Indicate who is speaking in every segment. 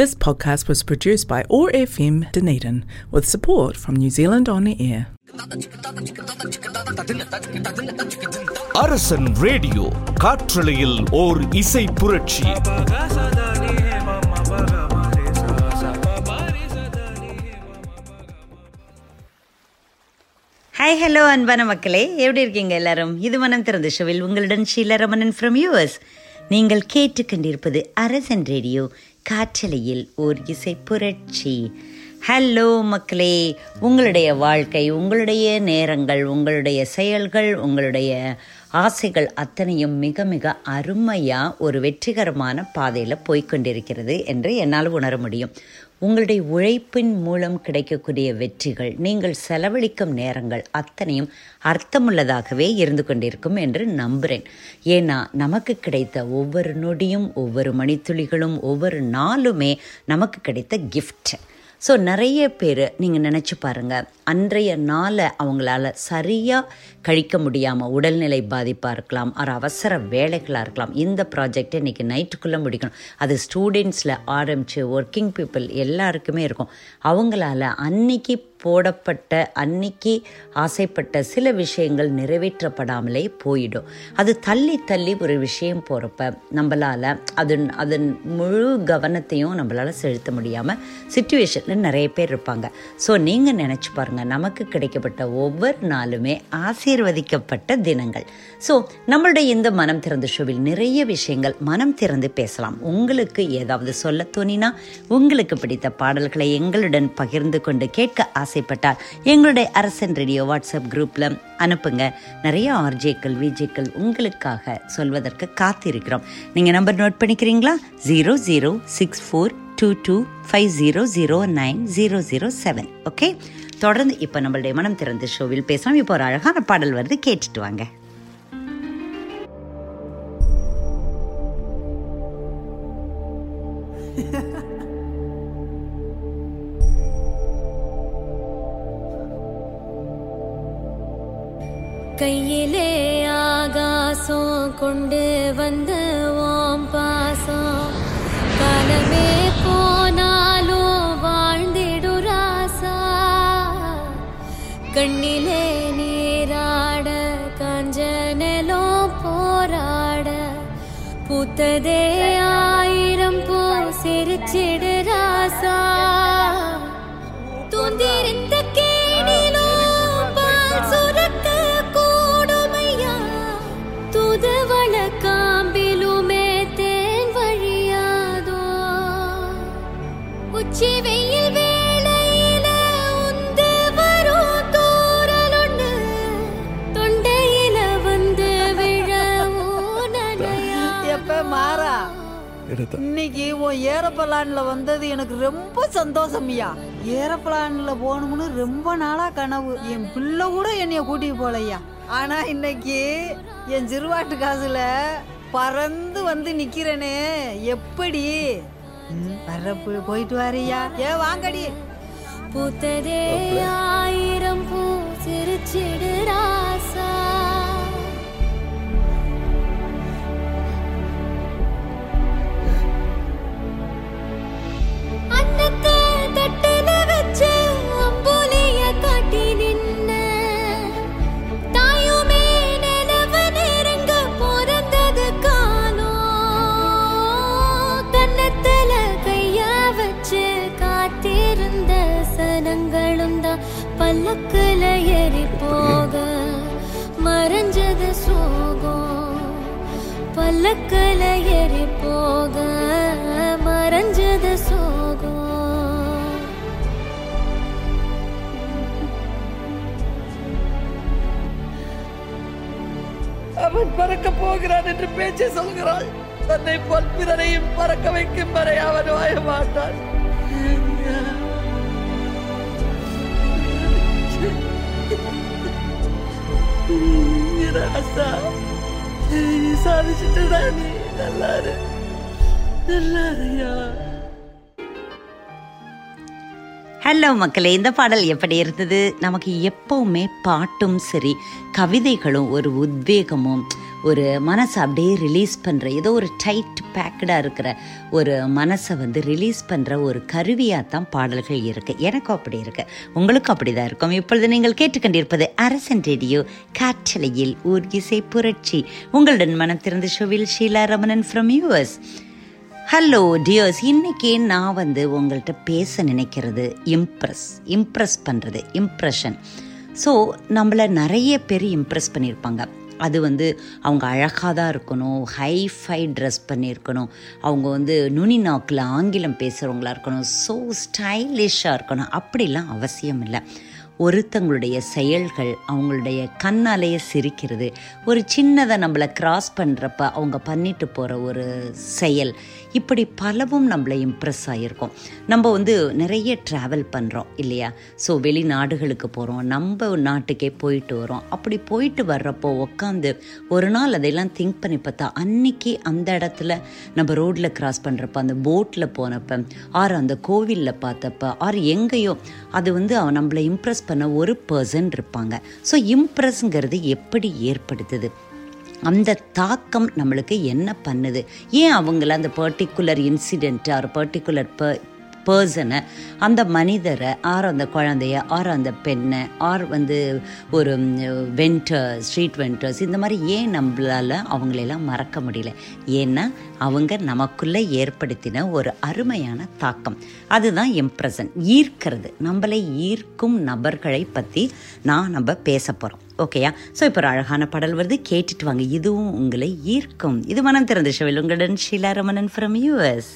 Speaker 1: This podcast was produced by OAR FM Dunedin with support from New Zealand On the Air.
Speaker 2: Arasan radio காற்றலையில் ஓர் இசை புரட்சி
Speaker 3: hi hello அன்பான மக்களே எப்படி இருக்கீங்க எல்லாரும் இது மனம் திறந்த ஷோவில் உங்களுடன் ஷீலா ரமணன் ஃப்ரம் யூஎஸ் நீங்கள் கேட்டுக்கொண்டிருப்பது அரசன் ரேடியோ காற்றலையில் ஓர் இசை புரட்சி. ஹலோ மக்களே உங்களுடைய வாழ்க்கை உங்களுடைய நேரங்கள் உங்களுடைய செயல்கள் உங்களுடைய ஆசைகள் அத்தனையும் மிக மிக அருமையாக ஒரு வெற்றிகரமான பாதையில் போய்கொண்டிருக்கிறது என்று என்னால் உணர முடியும். உங்களுடைய உழைப்பின் மூலம் கிடைக்கக்கூடிய வெற்றிகள் நீங்கள் செலவழிக்கும் நேரங்கள் அத்தனையும் அர்த்தமுள்ளதாகவே இருந்து கொண்டிருக்கும் என்று நம்புகிறேன் ஏன்னா நமக்கு கிடைத்த ஒவ்வொரு நொடியும் ஒவ்வொரு மணித்துளிகளும் ஒவ்வொரு நாளுமே நமக்கு கிடைத்த கிஃப்ட் ஸோ நிறைய பேர் நீங்கள் நினச்சி பாருங்கள் அன்றைய நாளை அவங்களால சரியாக கழிக்க முடியாமல் உடல்நிலை பாதிப்பாக இருக்கலாம் ஒரு அவசர வேலைகளாக இருக்கலாம். இந்த ப்ராஜெக்ட் இன்றைக்கி நைட்டுக்குள்ளே முடிக்கணும். அது ஸ்டூடெண்ட்ஸில் ஆரம்பித்து ஒர்க்கிங் பீப்புள் எல்லாருக்குமே இருக்கும். அவங்களால அன்னைக்கு போடப்பட்ட அன்னைக்கு ஆசைப்பட்ட சில விஷயங்கள் நிறைவேற்றப்படாமலே போயிடும். அது தள்ளி தள்ளி ஒரு விஷயம் போகிறப்ப நம்மளால் அதன் அதன் முழு கவனத்தையும் நம்மளால் செலுத்த முடியாமல் சுச்சுவேஷனில் நிறைய பேர் இருப்பாங்க. ஸோ நீங்கள் நினச்சி பாருங்கள் நமக்கு கிடைக்கப்பட்ட ஒவ்வொரு நாளுமே ஆசை ஆசீர்வதிக்கப்பட்ட தினங்கள். ஸோ நம்மளுடைய இந்த மனம் திறந்த ஷோவில் நிறைய விஷயங்கள் மனம் திறந்து பேசலாம். உங்களுக்கு ஏதாவது சொல்ல தோணினா உங்களுக்கு பிடித்த பாடல்களை எங்களுடன் பகிர்ந்து கொண்டு கேட்க ஆசைப்பட்டால் எங்களுடைய அரசன் ரேடியோ வாட்ஸ்அப் குரூப்பில் அனுப்புங்க. நிறைய ஆர்ஜேக்கள் விஜேக்கள் உங்களுக்காக சொல்வதற்கு காத்திருக்கிறோம். நீங்கள் நம்பர் நோட் பண்ணிக்கிறீங்களா? Zero zero six four two two five zero zero nine zero zero seven. Okay? தொடர்ந்து இப்போ நம்மளுடைய மனம் திறந்த ஷோவில் பேசலாம். இப்போ ஒரு அழகான பாடல் வருது. கேட்டுட்டு வாங்க.
Speaker 4: கையிலே ஆகாசம் கொண்டு வந்த ஓம் பாசம். கண்ணிலே நீராட காஞ்சனலோ போராட. பூத்ததே ஆயிரம் போ சிரிச்சிடு.
Speaker 5: இன்னைக்கு உன் ஏரோப்ளான்ல வந்தது எனக்கு ரொம்ப சந்தோஷம்யா ஏரோப்ளான்ல போகணும்னு ரொம்ப நாளா கனவு. என் பிள்ளை கூட என்னைய கூட்டிட்டு போலையா. ஆனா இன்னைக்கு என் சிறுவாட்டு காசுல பறந்து வந்து நிக்கிறேனே. எப்படி? ம், வர்ற போ- போயிட்டு வாரியா ஏ வாங்கடி.
Speaker 4: பூத்ததே ஆயிரம் பூ சிரிச்சிடு ராசா. பல்லக்குல ஏறி போக மறைஞ்சது சோகம்.
Speaker 5: அவன் பறக்க போகிறான் என்று பேச்சு சொல்கிறாள். தன்னை போல் பிறரையும் பறக்க வைக்கும் வரை அவன் வாய மாட்டான். ராசா நீ
Speaker 3: ஹலோ மக்களே இந்த பாடல் எப்படி இருந்தது? நமக்கு எப்பவுமே பாட்டும் சரி கவிதைகளும் ஒரு உத்வேகமும் ஒரு மனசை அப்படியே ரிலீஸ் பண்ணுற ஏதோ ஒரு டைட் பேக்கடாக இருக்கிற ஒரு மனசை வந்து ரிலீஸ் பண்ணுற ஒரு கருவியாக தான் பாடல்கள் இருக்குது எனக்கும் அப்படி இருக்கு. உங்களுக்கும் அப்படி தான் இருக்கும். இப்பொழுது நீங்கள் கேட்டுக்கொண்டிருப்பது அரசன் ரேடியோ காற்றலையில் ஊர் இசை புரட்சி. உங்களுடன் மனம் திறந்த ஷோவில் Sheela Ramanan from US hello dears இன்னைக்கு நான் வந்து உங்கள்கிட்ட பேச நினைக்கிறது இம்ப்ரெஸ் இம்ப்ரெஸ் பண்ணுறது இம்ப்ரெஷன் ஸோ நம்மளை நிறைய பேர் இம்ப்ரெஸ் பண்ணியிருப்பாங்க. அது வந்து அவங்க அழகாக தான் இருக்கணும் ஹைஃபை ட்ரெஸ் பண்ணியிருக்கணும். அவங்க வந்து நுனி நாக்கில் ஆங்கிலம் பேசுகிறவங்களா இருக்கணும் ஸோ ஸ்டைலிஷாக இருக்கணும். அப்படிலாம் அவசியம் இல்லை. ஒருத்தங்களுடைய செயல்கள் அவங்களுடைய கண்ணாலேயே சிரிக்கிறது. ஒரு சின்னதை நம்மளை கிராஸ் பண்ணுறப்ப அவங்க பண்ணிட்டு போகிற ஒரு செயல். இப்படி பலவும் நம்மளை இம்ப்ரெஸ் ஆகிருக்கும் நம்ம வந்து நிறைய ட்ராவல் பண்ணுறோம் இல்லையா? ஸோ வெளிநாடுகளுக்கு போகிறோம் நம்ம நாட்டுக்கே போயிட்டு வரோம். அப்படி போயிட்டு வர்றப்போ உட்காந்து ஒரு நாள் அதையெல்லாம் திங்க் பண்ணி பார்த்தா அன்னைக்கு அந்த இடத்துல நம்ம ரோட்டில் கிராஸ் பண்ணுறப்ப அந்த போட்டில் போனப்போ ஆர் அந்த கோவிலில் பார்த்தப்ப ஆர் எங்கேயோ அது வந்து அவன் நம்மளை இம்ப்ரெஸ் பண்ண ஒரு பர்சன் இருப்பாங்க. ஸோ இம்ப்ரெஸ்ங்கிறது எப்படி ஏற்படுத்துது? அந்த தாக்கம் நம்மளுக்கு என்ன பண்ணுது? ஏன் அவங்கள அந்த பர்டிகுலர் இன்சிடென்ட் ஆர் பர்டிகுலர் ப பர்சனை அந்த மனிதரை ஆர் அந்த குழந்தைய ஆர் அந்த பெண்ணை ஆர் வந்து ஒரு வென்டர்ஸ் ஸ்ட்ரீட் வெண்டர்ஸ் இந்த மாதிரி ஏன் நம்மளால் அவங்களெல்லாம் மறக்க முடியல? ஏன்னா அவங்க நமக்குள்ளே ஏற்படுத்தின ஒரு அருமையான தாக்கம். அதுதான் இம்ப்ரெசன் ஈர்க்கிறது. நம்மளை ஈர்க்கும் நபர்களை பற்றி நான் நம்ம பேச போகிறோம் ஓகேயா ஸோ இப்போ ஒரு அழகான பாடல் வருது. கேட்டுட்டு வாங்க. இதுவும் உங்களை ஈர்க்கும். இது மனம் திறந்த ஷவில் உங்களுடன் ஷீலா ரமணன் ஃப்ரம் யூஎஸ்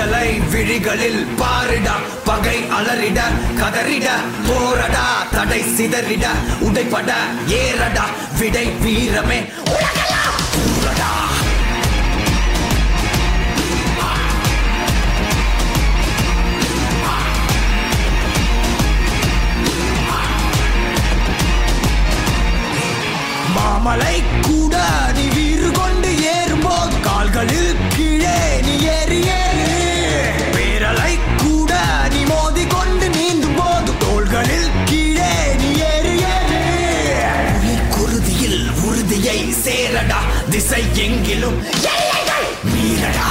Speaker 6: விடுதலை விழிகளில் பாரிட பகை அலறிட கதறிட போரடா தடை சிதறிட உடைப்பட ஏறடா விடை வீரமே. மாமலை கூட நீ வீறு கொண்டு ஏறும்போது கால்களில் சேரடா திசை எங்கிலும் எல்லைகள் மீறடா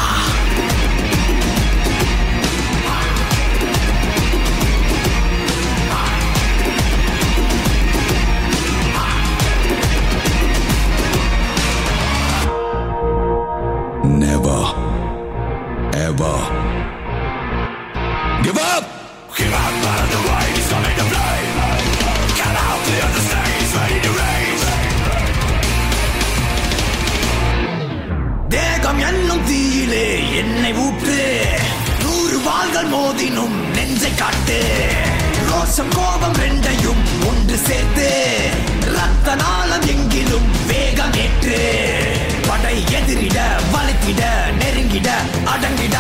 Speaker 6: Never, ever give up. என்னும் என்னை ஊற்று. நூறு வாள்கள் மோதினும் நெஞ்சை காட்டு. ரோஷம் கோபம் ரெண்டையும் ஒன்று சேர்த்து. ரத்த நாளம் எங்கிலும் வேகம் ஏற்று. படை எதிரிட வலித்திட நெருங்கிட அடங்கிடாதே.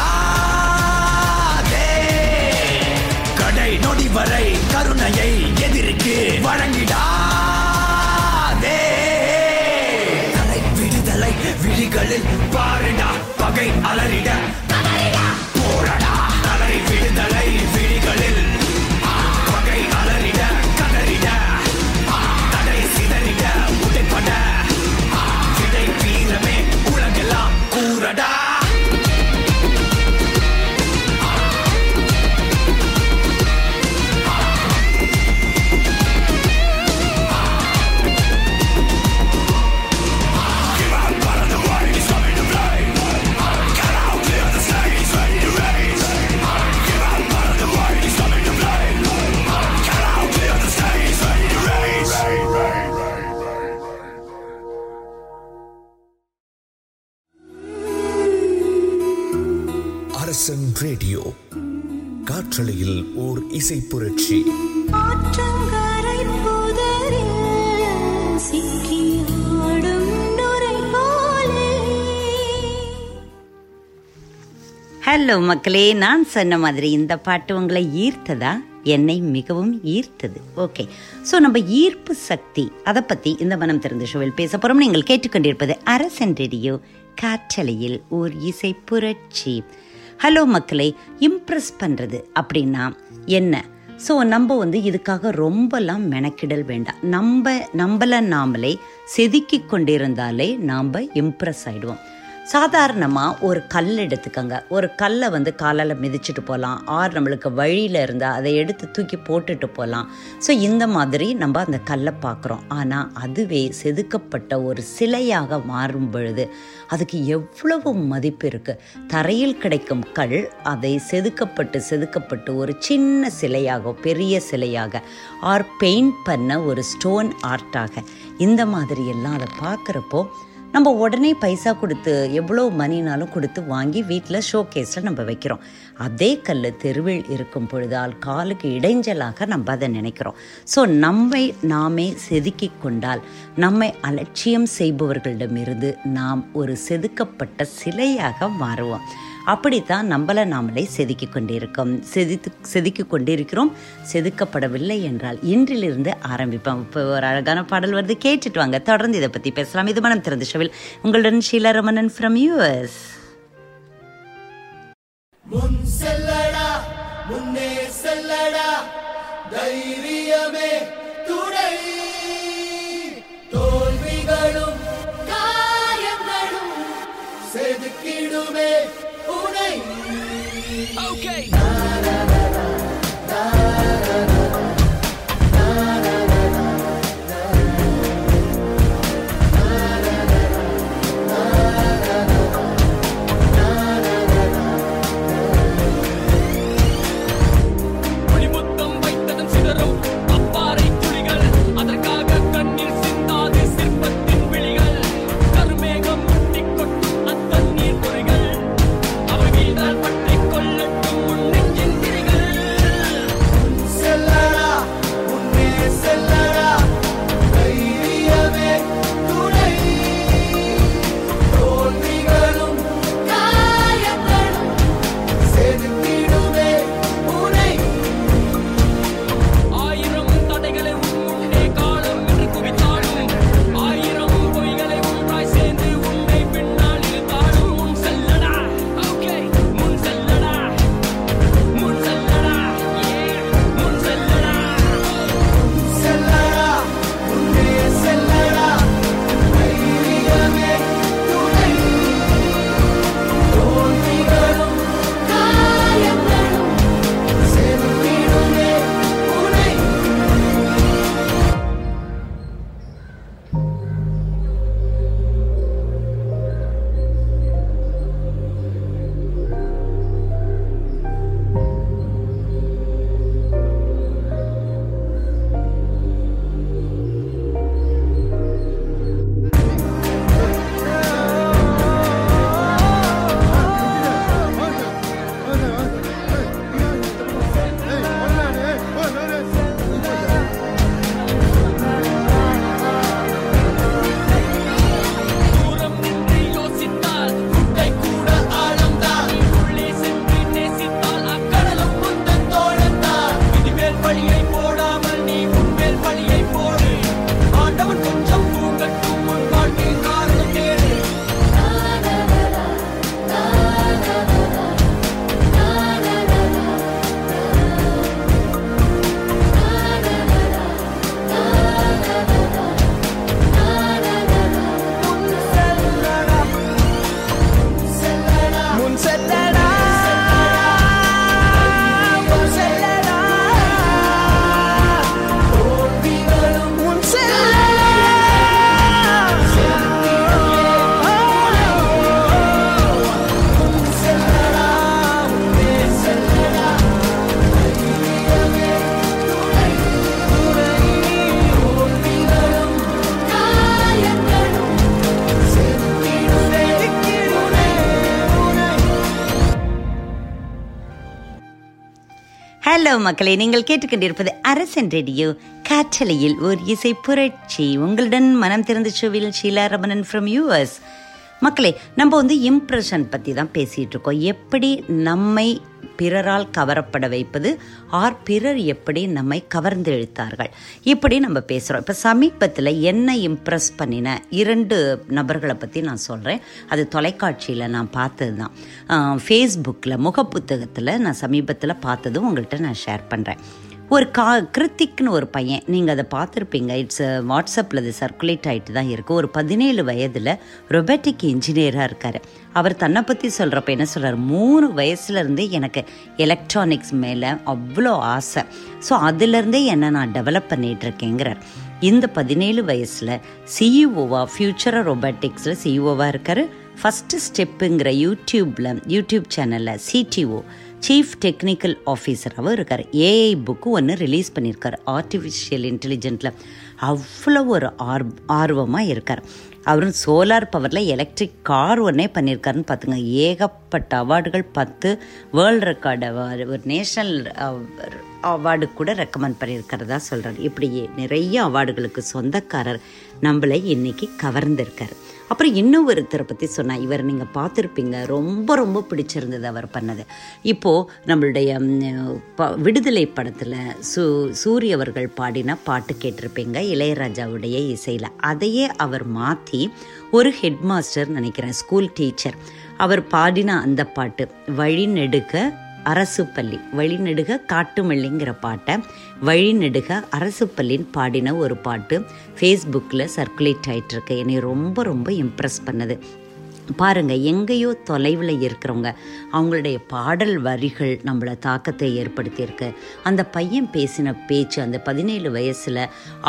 Speaker 6: கடை நொடி வரை கருணையை எதிரிக்கு
Speaker 4: வழங்கிடா.
Speaker 3: ஹலோ மக்களே நான் சொன்ன மாதிரி இந்த பாட்டு உங்களை ஈர்த்ததா? என்னை மிகவும் ஈர்த்தது. ஓகே. ஸோ நம்ம ஈர்ப்பு சக்தி அதை பற்றி இந்த மனம் திறந்த ஷோவில் பேச போகிறோம் நீங்கள் கேட்டுக்கொண்டிருப்பது அரசன் ரேடியோ காற்றலையில் ஓர் இசை புரட்சி. ஹலோ மக்களே இம்ப்ரெஸ் பண்ணுறது அப்படின்னா என்ன? ஸோ நம்ம வந்து இதுக்காக ரொம்பலாம் மெனக்கிடல் வேண்டாம். நம்ம நம்மளை நாமளே செதுக்கி கொண்டிருந்தாலே நாம் இம்ப்ரெஸ் ஆகிடுவோம் சாதாரணமாக ஒரு கல் எடுத்துக்கோங்க. ஒரு கல்லை வந்து காலால் மிதிச்சுட்டு போகலாம் ஆர் நம்மளுக்கு வழியில் இருந்தால் அதை எடுத்து தூக்கி போட்டுட்டு போகலாம் ஸோ இந்த மாதிரி நம்ம அந்த கல்லை பார்க்குறோம். ஆனால் அதுவே செதுக்கப்பட்ட ஒரு சிலையாக மாறும் பொழுது அதுக்கு எவ்வளவு மதிப்பு இருக்குது தரையில் கிடைக்கும் கல் அதை செதுக்கப்பட்டு செதுக்கப்பட்டு ஒரு சின்ன சிலையாக பெரிய சிலையாக ஆர் பெயிண்ட் பண்ண ஒரு ஸ்டோன் ஆர்ட்டாக இந்த மாதிரி எல்லாம் அதை பார்க்குறப்போ நம்ம உடனே பைசா கொடுத்து எவ்வளோ மணினாலும் கொடுத்து வாங்கி வீட்டில் ஷோ கேஸில் நம்ம வைக்கிறோம். அதே கல் தெருவில் இருக்கும் பொழுதால் காலுக்கு இடைஞ்சலாக நம்ம அதை நினைக்கிறோம். ஸோ நம்மை நாமே செதுக்கி கொண்டால் நம்மை அலட்சியம் செய்பவர்களிடமிருந்து நாம் ஒரு செதுக்கப்பட்ட சிலையாக மாறுவோம். அப்படித்தான் நம்மளை நாமளே செதுக்கி கொண்டிருக்கோம். செதுத்து செதுக்கி கொண்டிருக்கிறோம். செதுக்கப்படவில்லை என்றால் இன்றிலிருந்து ஆரம்பிப்போம். இப்போ ஒரு அழகான பாடல் வருது. கேட்டுட்டு வாங்க. தொடர்ந்து இதை பற்றி பேசலாம். இது மனம் திறந்த ஷவில் உங்களுடன் ஷீலா ரமணன் ஃப்ரம் யூஎஸ்
Speaker 7: முன் செல்லடா முன்னே செல்லடா தைரியமே துணை. தோல்விகளும் காயங்களும் செதுக்கிடுமே Okay.
Speaker 3: ஹலோ மக்களே நீங்கள் கேட்டுக்கொண்டிருப்பது அரசன் ரேடியோ. காற்றலையில் ஒரு இசை புரட்சி. உங்களுடன் மனம் திறந்த ஷோவில் ஷீலா ரமணன் ஃப்ரம் யூஎஸ் மக்களே நம்ம வந்து இம்ப்ரெஷன் பற்றி தான் பேசிகிட்டு இருக்கோம். எப்படி நம்மை பிறரால் கவரப்பட வைப்பது ஆர் பிறர் எப்படி நம்மை கவர்ந்து இழுத்தார்கள்? இப்படி நம்ம பேசுகிறோம் இப்போ சமீபத்தில் என்ன இம்ப்ரெஸ் பண்ணின இரண்டு நபர்களை பற்றி நான் சொல்கிறேன் அது தொலைக்காட்சியில் நான் பார்த்தது தான் ஃபேஸ்புக்கில் முகப்புத்தகத்தில் நான் சமீபத்தில் பார்த்ததும் உங்கள்கிட்ட நான் ஷேர் பண்ணுறேன் ஒரு கா கிருத்திக்னு ஒரு பையன். நீங்கள் அதை பார்த்துருப்பீங்க. இட்ஸ் வாட்ஸ்அப்பில் uh, அது சர்க்குலேட் ஆகிட்டு தான் இருக்குது ஒரு பதினேழு வயதில் ரொபோட்டிக் இன்ஜினியராக இருக்கார். அவர் தன்னை பற்றி சொல்கிறப்ப என்ன சொல்கிறார் மூணு வயசுலேருந்தே எனக்கு எலக்ட்ரானிக்ஸ் மேலே அவ்வளோ ஆசை. ஸோ அதுலேருந்தே என்னை நான் டெவலப் பண்ணிகிட்ருக்கேங்கிறார் இந்த பதினேழு வயசில் சிஇஓவாக ஃப்யூச்சராக ரொபாட்டிக்ஸில் சிஇஓவாக இருக்கார். ஃபஸ்ட்டு ஸ்டெப்புங்கிற யூடியூப்பில் யூடியூப் சேனலில் சிடிஓ சீஃப் டெக்னிக்கல் ஆஃபீஸராகவும் இருக்கார். ஏஐ புக்கு ஒன்று ரிலீஸ் பண்ணியிருக்கார் ஆர்டிஃபிஷியல் இன்டெலிஜென்ட்டில் அவ்வளோ ஒரு ஆர் ஆர்வமாக இருக்கார். அவரும் சோலார் பவரில் எலக்ட்ரிக் கார் ஒன்றே பண்ணியிருக்காருன்னு பார்த்துங்க ஏகப்பட்ட அவார்டுகள் பத்து வேர்ல்டு ரெக்கார்டு அவார்டு ஒரு நேஷ்னல் அவார்டு கூட ரெக்கமெண்ட் பண்ணியிருக்கிறதா சொல்கிறார் இப்படி நிறைய அவார்டுகளுக்கு சொந்தக்காரர் நம்மளை இன்றைக்கி கவர்ந்திருக்கார். அப்புறம் இன்னும் ஒருத்தரை பற்றி சொன்னால் இவர் நீங்கள் பார்த்துருப்பீங்க. ரொம்ப ரொம்ப பிடிச்சிருந்தது அவர் பண்ணது. இப்போது நம்மளுடைய ப- விடுதலை படத்தில் சூ சூரிய அவர்கள் பாடின பாட்டு கேட்டிருப்பீங்க இளையராஜாவுடைய இசையில். அதையே அவர் மாற்றி ஒரு ஹெட் மாஸ்டர் நினைக்கிறேன் ஸ்கூல் டீச்சர். அவர் பாடின அந்த பாட்டு வழி நெடுக்க அரசு பள்ளி. வழிநெடுக காட்டுமல்லிங்கிற பாட்டை வழிநெடுக அரசு பள்ளின்னு பாடின ஒரு பாட்டு ஃபேஸ்புக்கில் சர்க்குலேட் ஆகிட்டுருக்கு என்னை ரொம்ப ரொம்ப இம்ப்ரெஸ் பண்ணுது. பாருங்க எங்கேயோ தொலைவில் இருக்கிறவங்க அவங்களுடைய பாடல் வரிகள் நம்மள தாக்கத்தை ஏற்படுத்தியிருக்கு. அந்த பையன் பேசின பேச்சு அந்த பதினேழு வயசில்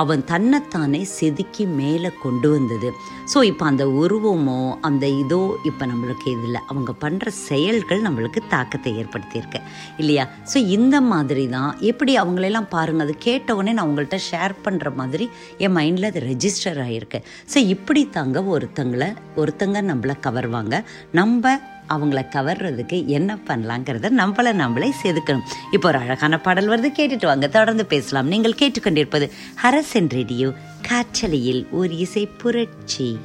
Speaker 3: அவன் தன்னைத்தானே செதுக்கி மேலே கொண்டு வந்தது. ஸோ இப்போ அந்த உருவமோ அந்த இதோ இப்போ நம்மளுக்கு இதில் அவங்க பண்ணுற செயல்கள் நம்மளுக்கு தாக்கத்தை ஏற்படுத்தியிருக்கு. இல்லையா? ஸோ இந்த மாதிரி தான் எப்படி அவங்களெல்லாம் பாருங்கள் அது கேட்ட உடனே நான் உங்கள்கிட்ட ஷேர் பண்ணுற மாதிரி என் மைண்டில் அது ரெஜிஸ்டர் ஆகிருக்கு ஸோ இப்படி தாங்க ஒருத்தங்களை ஒருத்தங்க நம்மளை கவர்வாங்க. நம்ம அவங்கள கவர்றதுக்கு என்ன பண்ணலாங்கிறத நம்மளை நம்மளே செதுக்கணும். இப்போ ஒரு அழகான பாடல் வருது கேட்டுட்டு வாங்க தொடர்ந்து பேசலாம். நீங்கள் கேட்டுக்கொண்டிருப்பது ஹரசன் ரேடியோ காற்றலையில் ஒரு இசை புரட்சி.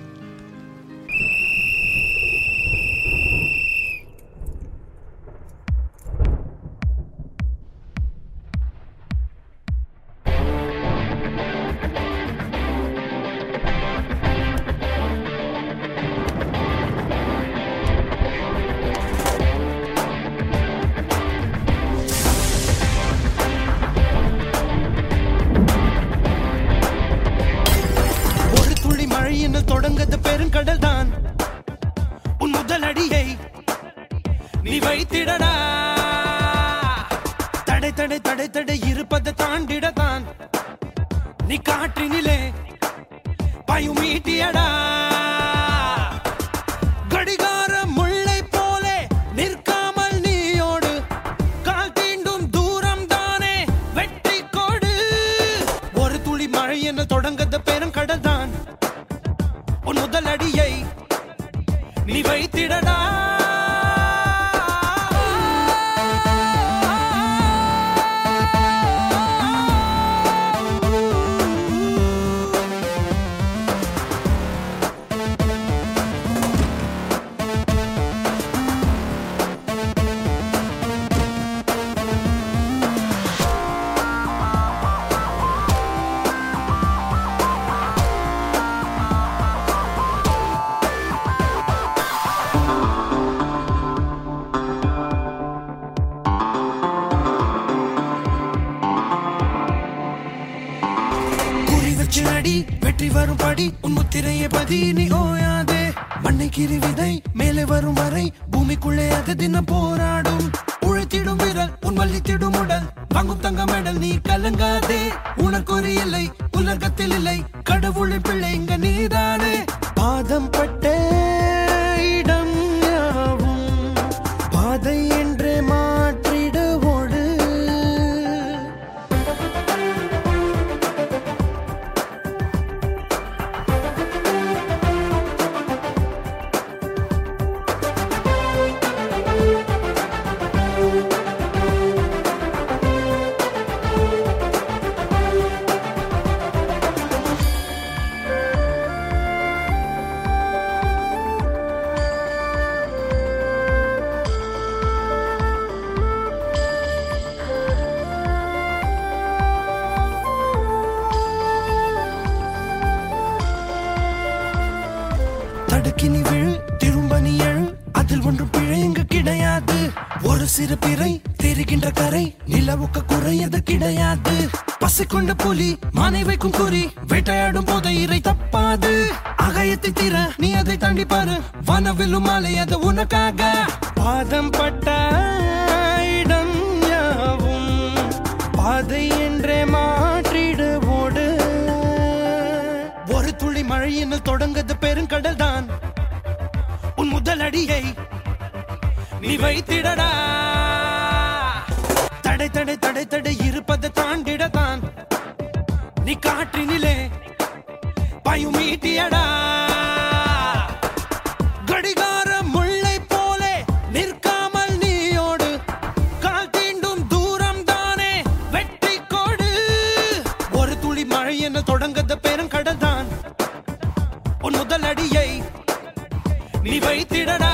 Speaker 2: தாண்டி பாரு வனவிலும் மாலை அது உனக்காக. பாதம் பட்ட இடம் யாவும். பாதை என்றே மாற்றிடு ஓடு. ஒரு துளி மழையினில் தொடங்குது பெருங்கடல் தான் உன் முதல் அடியை நீ வைத்திடடா. நீ வைத்திடடா.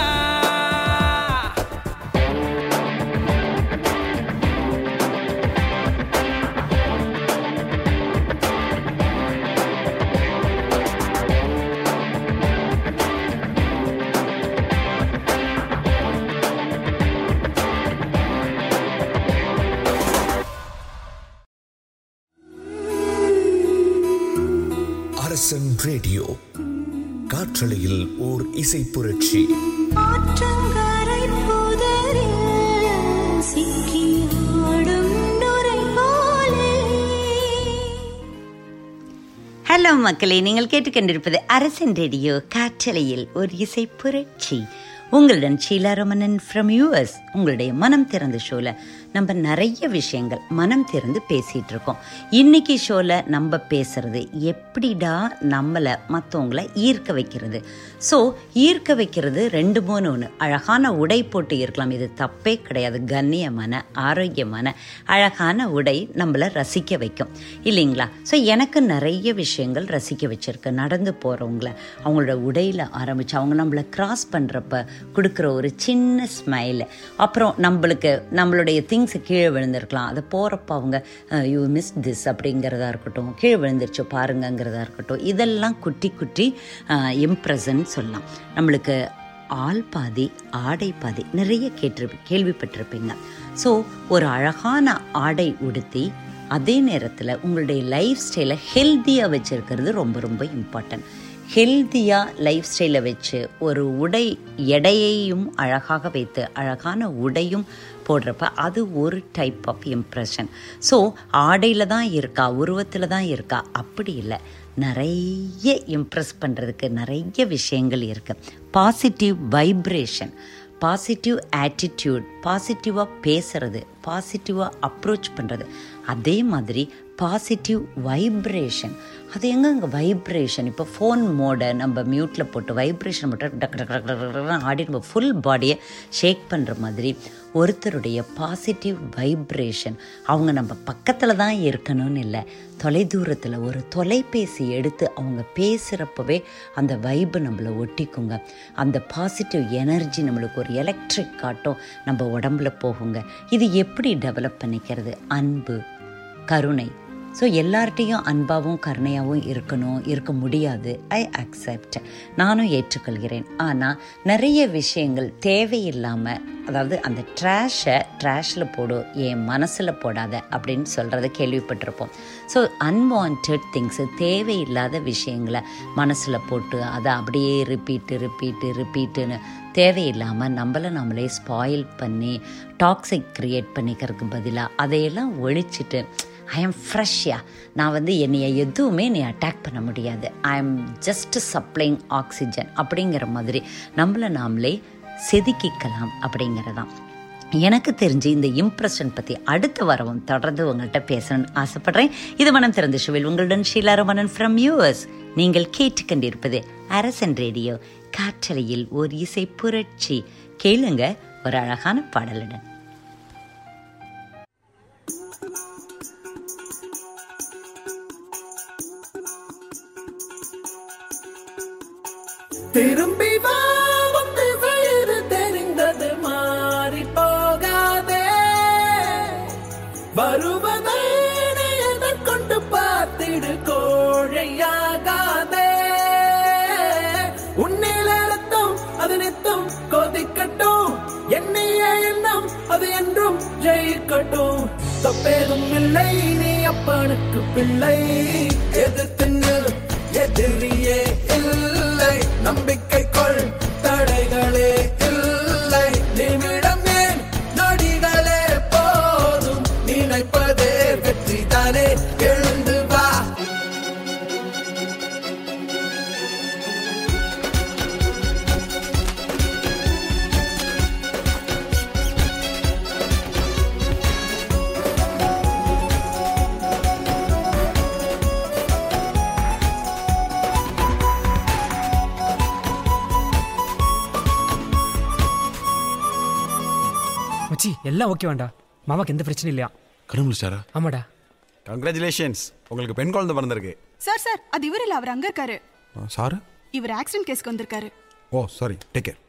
Speaker 8: அரசன் ரேடியோ. காற்றலையில் ஓர் இசை புரட்சி.
Speaker 3: ஹலோ மக்களே. நீங்கள் கேட்டுக்கொண்டிருப்பது அரசன் ரேடியோ காற்றலையில் ஒரு இசை புரட்சி. உங்களுடன் ஷீலா ரமணன் ஃப்ரம் யூஎஸ் உங்களுடைய மனம் திறந்த ஷோவில் நம்ம நிறைய விஷயங்கள் மனம் திறந்து பேசிகிட்டு இருக்கோம் இன்னைக்கு ஷோவில் நம்ம பேசுறது எப்படிடா நம்மளை மற்றவங்கள ஈர்க்க வைக்கிறது? ஸோ ஈர்க்க வைக்கிறது ரெண்டு மூணு ஒன்று அழகான உடை போட்டு இருக்கலாம் இது தப்பே கிடையாது. கண்ணியமான ஆரோக்கியமான அழகான உடை நம்மளை ரசிக்க வைக்கும். இல்லைங்களா? ஸோ எனக்கு நிறைய விஷயங்கள் ரசிக்க வச்சிருக்கு. நடந்து போகிறவங்கள அவங்களோட உடையில் ஆரம்பித்து அவங்க நம்மளை கிராஸ் பண்ணுறப்ப கொடுக்குற ஒரு சின்ன ஸ்மைலை அப்புறம் நம்மளுக்கு நம்மளுடைய திங்ஸ் கீழே விழுந்திருக்கலாம். அதை போகிறப்ப அவங்க யூ மிஸ் திஸ் அப்படிங்கிறதா இருக்கட்டும் கீழே விழுந்துருச்சு பாருங்கங்கிறதா இருக்கட்டும். இதெல்லாம் குட்டி குட்டி இம்ப்ரெஷன் சொல்லலாம். நம்மளுக்கு ஆள் பாதி ஆடை பாதி நிறைய கேட்டிருப்ப கேள்விப்பட்டிருப்பீங்க. ஸோ ஒரு அழகான ஆடை உடுத்தி அதே நேரத்தில் உங்களுடைய லைஃப் ஸ்டைலை ஹெல்த்தியாக வச்சுருக்கிறது ரொம்ப ரொம்ப இம்பார்ட்டன்ட் ஹெல்த்தியாக லைஃப் ஸ்டைலை வச்சு ஒரு உடை எடையையும் அழகாக வைத்து அழகான உடையும் போடுறப்ப அது ஒரு டைப் ஆஃப் இம்ப்ரெஷன் ஸோ ஆடையில் தான் இருக்கா உருவத்தில் தான் இருக்கா? அப்படி இல்லை. நிறைய இம்ப்ரெஸ் பண்ணுறதுக்கு நிறைய விஷயங்கள் இருக்குது பாசிட்டிவ் வைப்ரேஷன் பாசிட்டிவ் ஆட்டிடியூட் பாசிட்டிவாக பேசுறது பாசிட்டிவாக அப்ரோச் பண்ணுறது அதே மாதிரி பாசிட்டிவ் வைப்ரேஷன் அது எங்கங்க வைப்ரேஷன் இப்போ ஃபோன் மோடை நம்ம மியூட்டில் போட்டு வைப்ரேஷன் மட்டும் டக் டக் டக் ஆடி நம்ம ஃபுல் பாடியை ஷேக் பண்ணுற மாதிரி ஒருத்தருடைய பாசிட்டிவ் வைப்ரேஷன் அவங்க நம்ம பக்கத்தில் தான் இருக்கணும்னு இல்லை. தொலைதூரத்தில் ஒரு தொலைபேசி எடுத்து அவங்க பேசுகிறப்பவே அந்த வைப்பு நம்மளை ஒட்டிக்குங்க. அந்த பாசிட்டிவ் எனர்ஜி நம்மளுக்கு ஒரு எலக்ட்ரிக் காட்டும் நம்ம உடம்புல போகுங்க. இது எப்படி டெவலப் பண்ணிக்கிறது? அன்பு கருணை. ஸோ எல்லார்ட்டையும் அன்பாகவும் கருணையாகவும் இருக்கணும் இருக்க முடியாது. ஐ அக்செப்ட் நானும் ஏற்றுக்கொள்கிறேன். ஆனால் நிறைய விஷயங்கள் தேவையில்லாமல் அதாவது அந்த ட்ராஷை ட்ராஷில் போடு என் மனசில் போடாத அப்படின்னு சொல்கிறத கேள்விப்பட்டிருப்போம். ஸோ அன்வான்ட் திங்ஸு தேவையில்லாத விஷயங்களை மனசில் போட்டு அதை அப்படியே ரிப்பீட்டு ரிப்பீட்டு ரிப்பீட்டுன்னு தேவையில்லாமல் நம்மளை நம்மளே ஸ்பாயில் பண்ணி டாக்ஸிக் க்ரியேட் பண்ணிக்கிறதுக்கு பதிலாக அதையெல்லாம் ஒழிச்சிட்டு ஐ எம் ஃப்ரெஷ்யா நான் வந்து என்னைய எதுவுமே நீ அட்டாக் பண்ண முடியாது. I am just supplying oxygen அப்படிங்கிற மாதிரி. நம்மளை நாமளே செதுக்கிக்கலாம் அப்படிங்கிறதான். எனக்கு தெரிஞ்சு இந்த இம்ப்ரெஷன் பற்றி அடுத்த வாரமும் தொடர்ந்து உங்கள்கிட்ட பேசணும்னு ஆசைப்படுறேன். இது மனம் திறந்த ஷுவில் உங்களுடன் ஷீலா ரமணன் ஃப்ரம் யூஎஸ் நீங்கள் கேட்டுக்கொண்டிருப்பது அரசன் ரேடியோ. காற்றலையில் ஒரு இசை புரட்சி. கேளுங்க ஒரு அழகான பாடலுடன்.
Speaker 7: திரும்பி வா வயிறு தெரிந்தது மாறி போகாதே. வருவதை நீ எதற்கொண்டு பார்த்திடு கோழையாகாதே. உன்னில அழுத்தம் அது நித்தம் கொதிக்கட்டும். என்னைய எண்ணம் அது என்றும் ஜெயிக்கட்டும். தப்பேதும் இல்லை நீ அப்பனுக்கு பிள்ளை. எதிர்த்து நில் எதிரியே இல்லை. நம்பிக்கை
Speaker 9: எல்லாம் ஓகே வேண்டா. மாமாக்கு எந்த பிரச்சனையும் இல்லையா?
Speaker 10: கண்டுபிடிச்சாரா
Speaker 9: ஆமாடா.
Speaker 10: கங்க்ராச்சுலேஷன்ஸ் உங்களுக்கு பெண் குழந்தை பிறந்திருக்கு.
Speaker 11: சார் சார் அது இவர் இல்ல அவர் அங்க இருக்காரு.
Speaker 10: சாரு?
Speaker 11: இவர் ஆக்சிடென்ட் கேஸ்க்கு வந்திருக்காரு.
Speaker 10: ஓ சாரி டேக் கேர்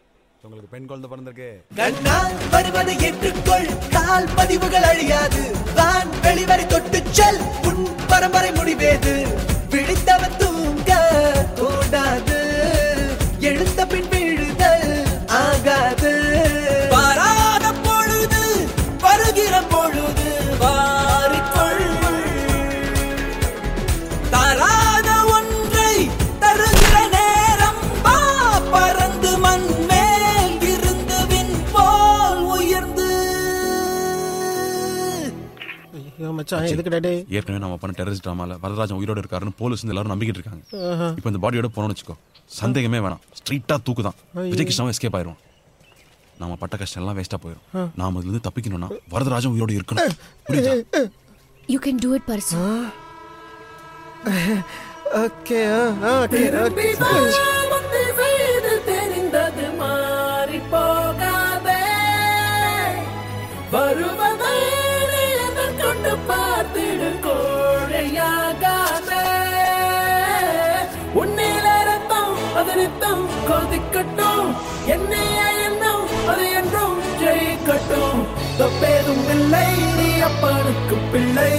Speaker 10: உங்களுக்கு பெண் குழந்தை பிறந்திருக்கு.
Speaker 2: கண்ணால் வருவதை ஏற்றுக்கொள் கால் பதிவுகள் அழியாது. தான் வெளிவரை தொட்டு செல் உன் பரம்பரை முடிவேது. விழித்தவன் தூங்க கூடாது. எழுந்த பின்
Speaker 12: மச்சான் எதுக்கு டே
Speaker 10: ஏற்கனவே நம்ம பண்ண டெரரிஸ்ட் ட்ராமால வரதராஜன் உயிரோட இருக்காருன்னு போலீஸ் வந்து எல்லாரும் நம்பிக்கிட்டு இருக்காங்க. இப்போ இந்த பாடியோட போனோம்னு வச்சுக்கோ சந்தேகமே வேணாம். ஸ்ட்ரைட்டா தூக்கு தான் விஜய் கிருஷ்ணாவும் எஸ்கேப் ஆயிரும் நாம பட்ட கஷ்டம் எல்லாம் வேஸ்டா போயிடும் நாம இதுல இருந்து தப்பிக்கணும்னா வரதராஜன் உயிரோட இருக்கணும். புரியுதா?
Speaker 13: யூ கேன் டூ இட் பர்சு
Speaker 12: ஓகே ஓகே
Speaker 7: திரும்பி பிள்ளை.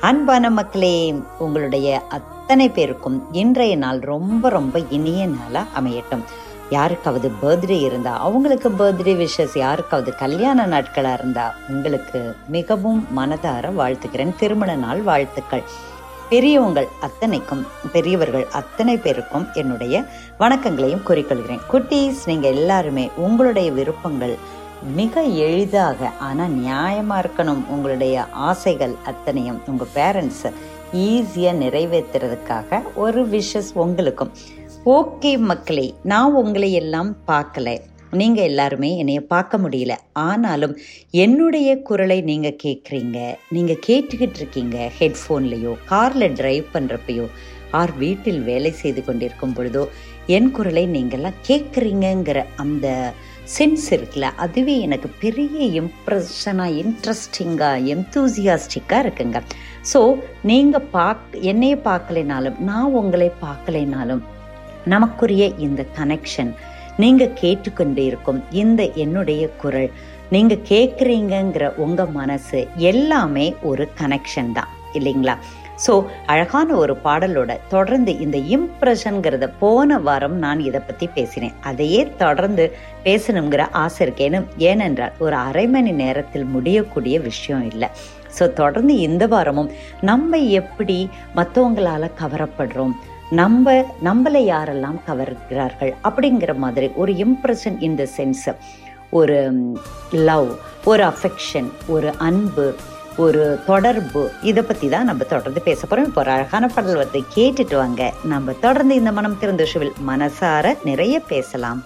Speaker 3: அன்பான மக்களே உங்களுடைய அத்தனை பேருக்கும் இன்றைய நாள் ரொம்ப ரொம்ப இனிய நாளா அமையட்டும். யாருக்காவது பர்த்டே இருந்தா அவங்களுக்கு பர்த்டே விஷஸ் யாருக்காவது கல்யாண நாட்களா இருந்தா உங்களுக்கு மிகவும் மனதார வாழ்த்துக்கிறேன் திருமண நாள் வாழ்த்துக்கள். பெரியவங்கள் அத்தனைக்கும் பெரியவர்கள் அத்தனை பேருக்கும் என்னுடைய வணக்கங்களையும் கூறிக்கொள்கிறேன். குட்டீஸ் நீங்கள் எல்லாருமே உங்களுடைய விருப்பங்கள் மிக எளிதாக ஆனால் நியாயமாக இருக்கணும். உங்களுடைய ஆசைகள் அத்தனையும் உங்கள் பேரண்ட்ஸ் ஈஸியாக நிறைவேற்றுறதுக்காக ஒரு விஷஸ் உங்களுக்கும். ஓகே மக்களே நான் உங்களை எல்லாம் பார்க்கல. நீங்கள் எல்லாருமே என்னைய பார்க்க முடியல. ஆனாலும் என்னுடைய குரலை நீங்கள் கேட்குறீங்க நீங்கள் கேட்டுக்கிட்டு இருக்கீங்க ஹெட்ஃபோன்லேயோ காரில் ட்ரைவ் பண்ணுறப்பையோ ஆர் வீட்டில் வேலை செய்து கொண்டிருக்கும் பொழுதோ என் குரலை நீங்கள்லாம் கேட்குறீங்கங்கிற அந்த சென்ஸ் இருக்குல்ல அதுவே எனக்கு பெரிய இம்ப்ரெஷனாக இன்ட்ரெஸ்டிங்காக எந்தூசியாஸ்டிக்காக இருக்குங்க. ஸோ நீங்கள் பாக் என்னையே பார்க்கலைனாலும் நான் உங்களை பார்க்கலைனாலும் நமக்குரிய இந்த கனெக்ஷன் நீங்க கேட்டுக்கொண்டு இருக்கும் இந்த என்னுடைய குரல். நீங்க கேட்குறீங்கங்கிற உங்க மனசு எல்லாமே ஒரு கனெக்ஷன் தான் இல்லைங்களா? ஸோ அழகான ஒரு பாடலோட தொடர்ந்து இந்த இம்ப்ரெஷனுங்கிறத போன வாரம் நான் இதை பற்றி பேசினேன். அதையே தொடர்ந்து பேசணுங்கிற ஆசை இருக்கேனும் ஏனென்றால் ஒரு அரை மணி நேரத்தில் முடியக்கூடிய விஷயம் இல்லை. ஸோ தொடர்ந்து இந்த வாரமும் நம்ம எப்படி மற்றவங்களால் கவரப்படுறோம்? நம்ம நம்மளை யாரெல்லாம் கவர்கிறார்கள் அப்படிங்கிற மாதிரி ஒரு இம்ப்ரெஷன் இன் த சென்ஸ் ஒரு லவ் ஒரு அஃபெக்ஷன் ஒரு அன்பு ஒரு தொடர்பு இதை பற்றி தான் நம்ம தொடர்ந்து பேச போகிறோம் இப்போ ஒரு அழகான பாடல் வந்து கேட்டுட்டு வாங்க. நம்ம தொடர்ந்து இந்த மனம் திறந்த ஷுவில் மனசார நிறைய பேசலாம்.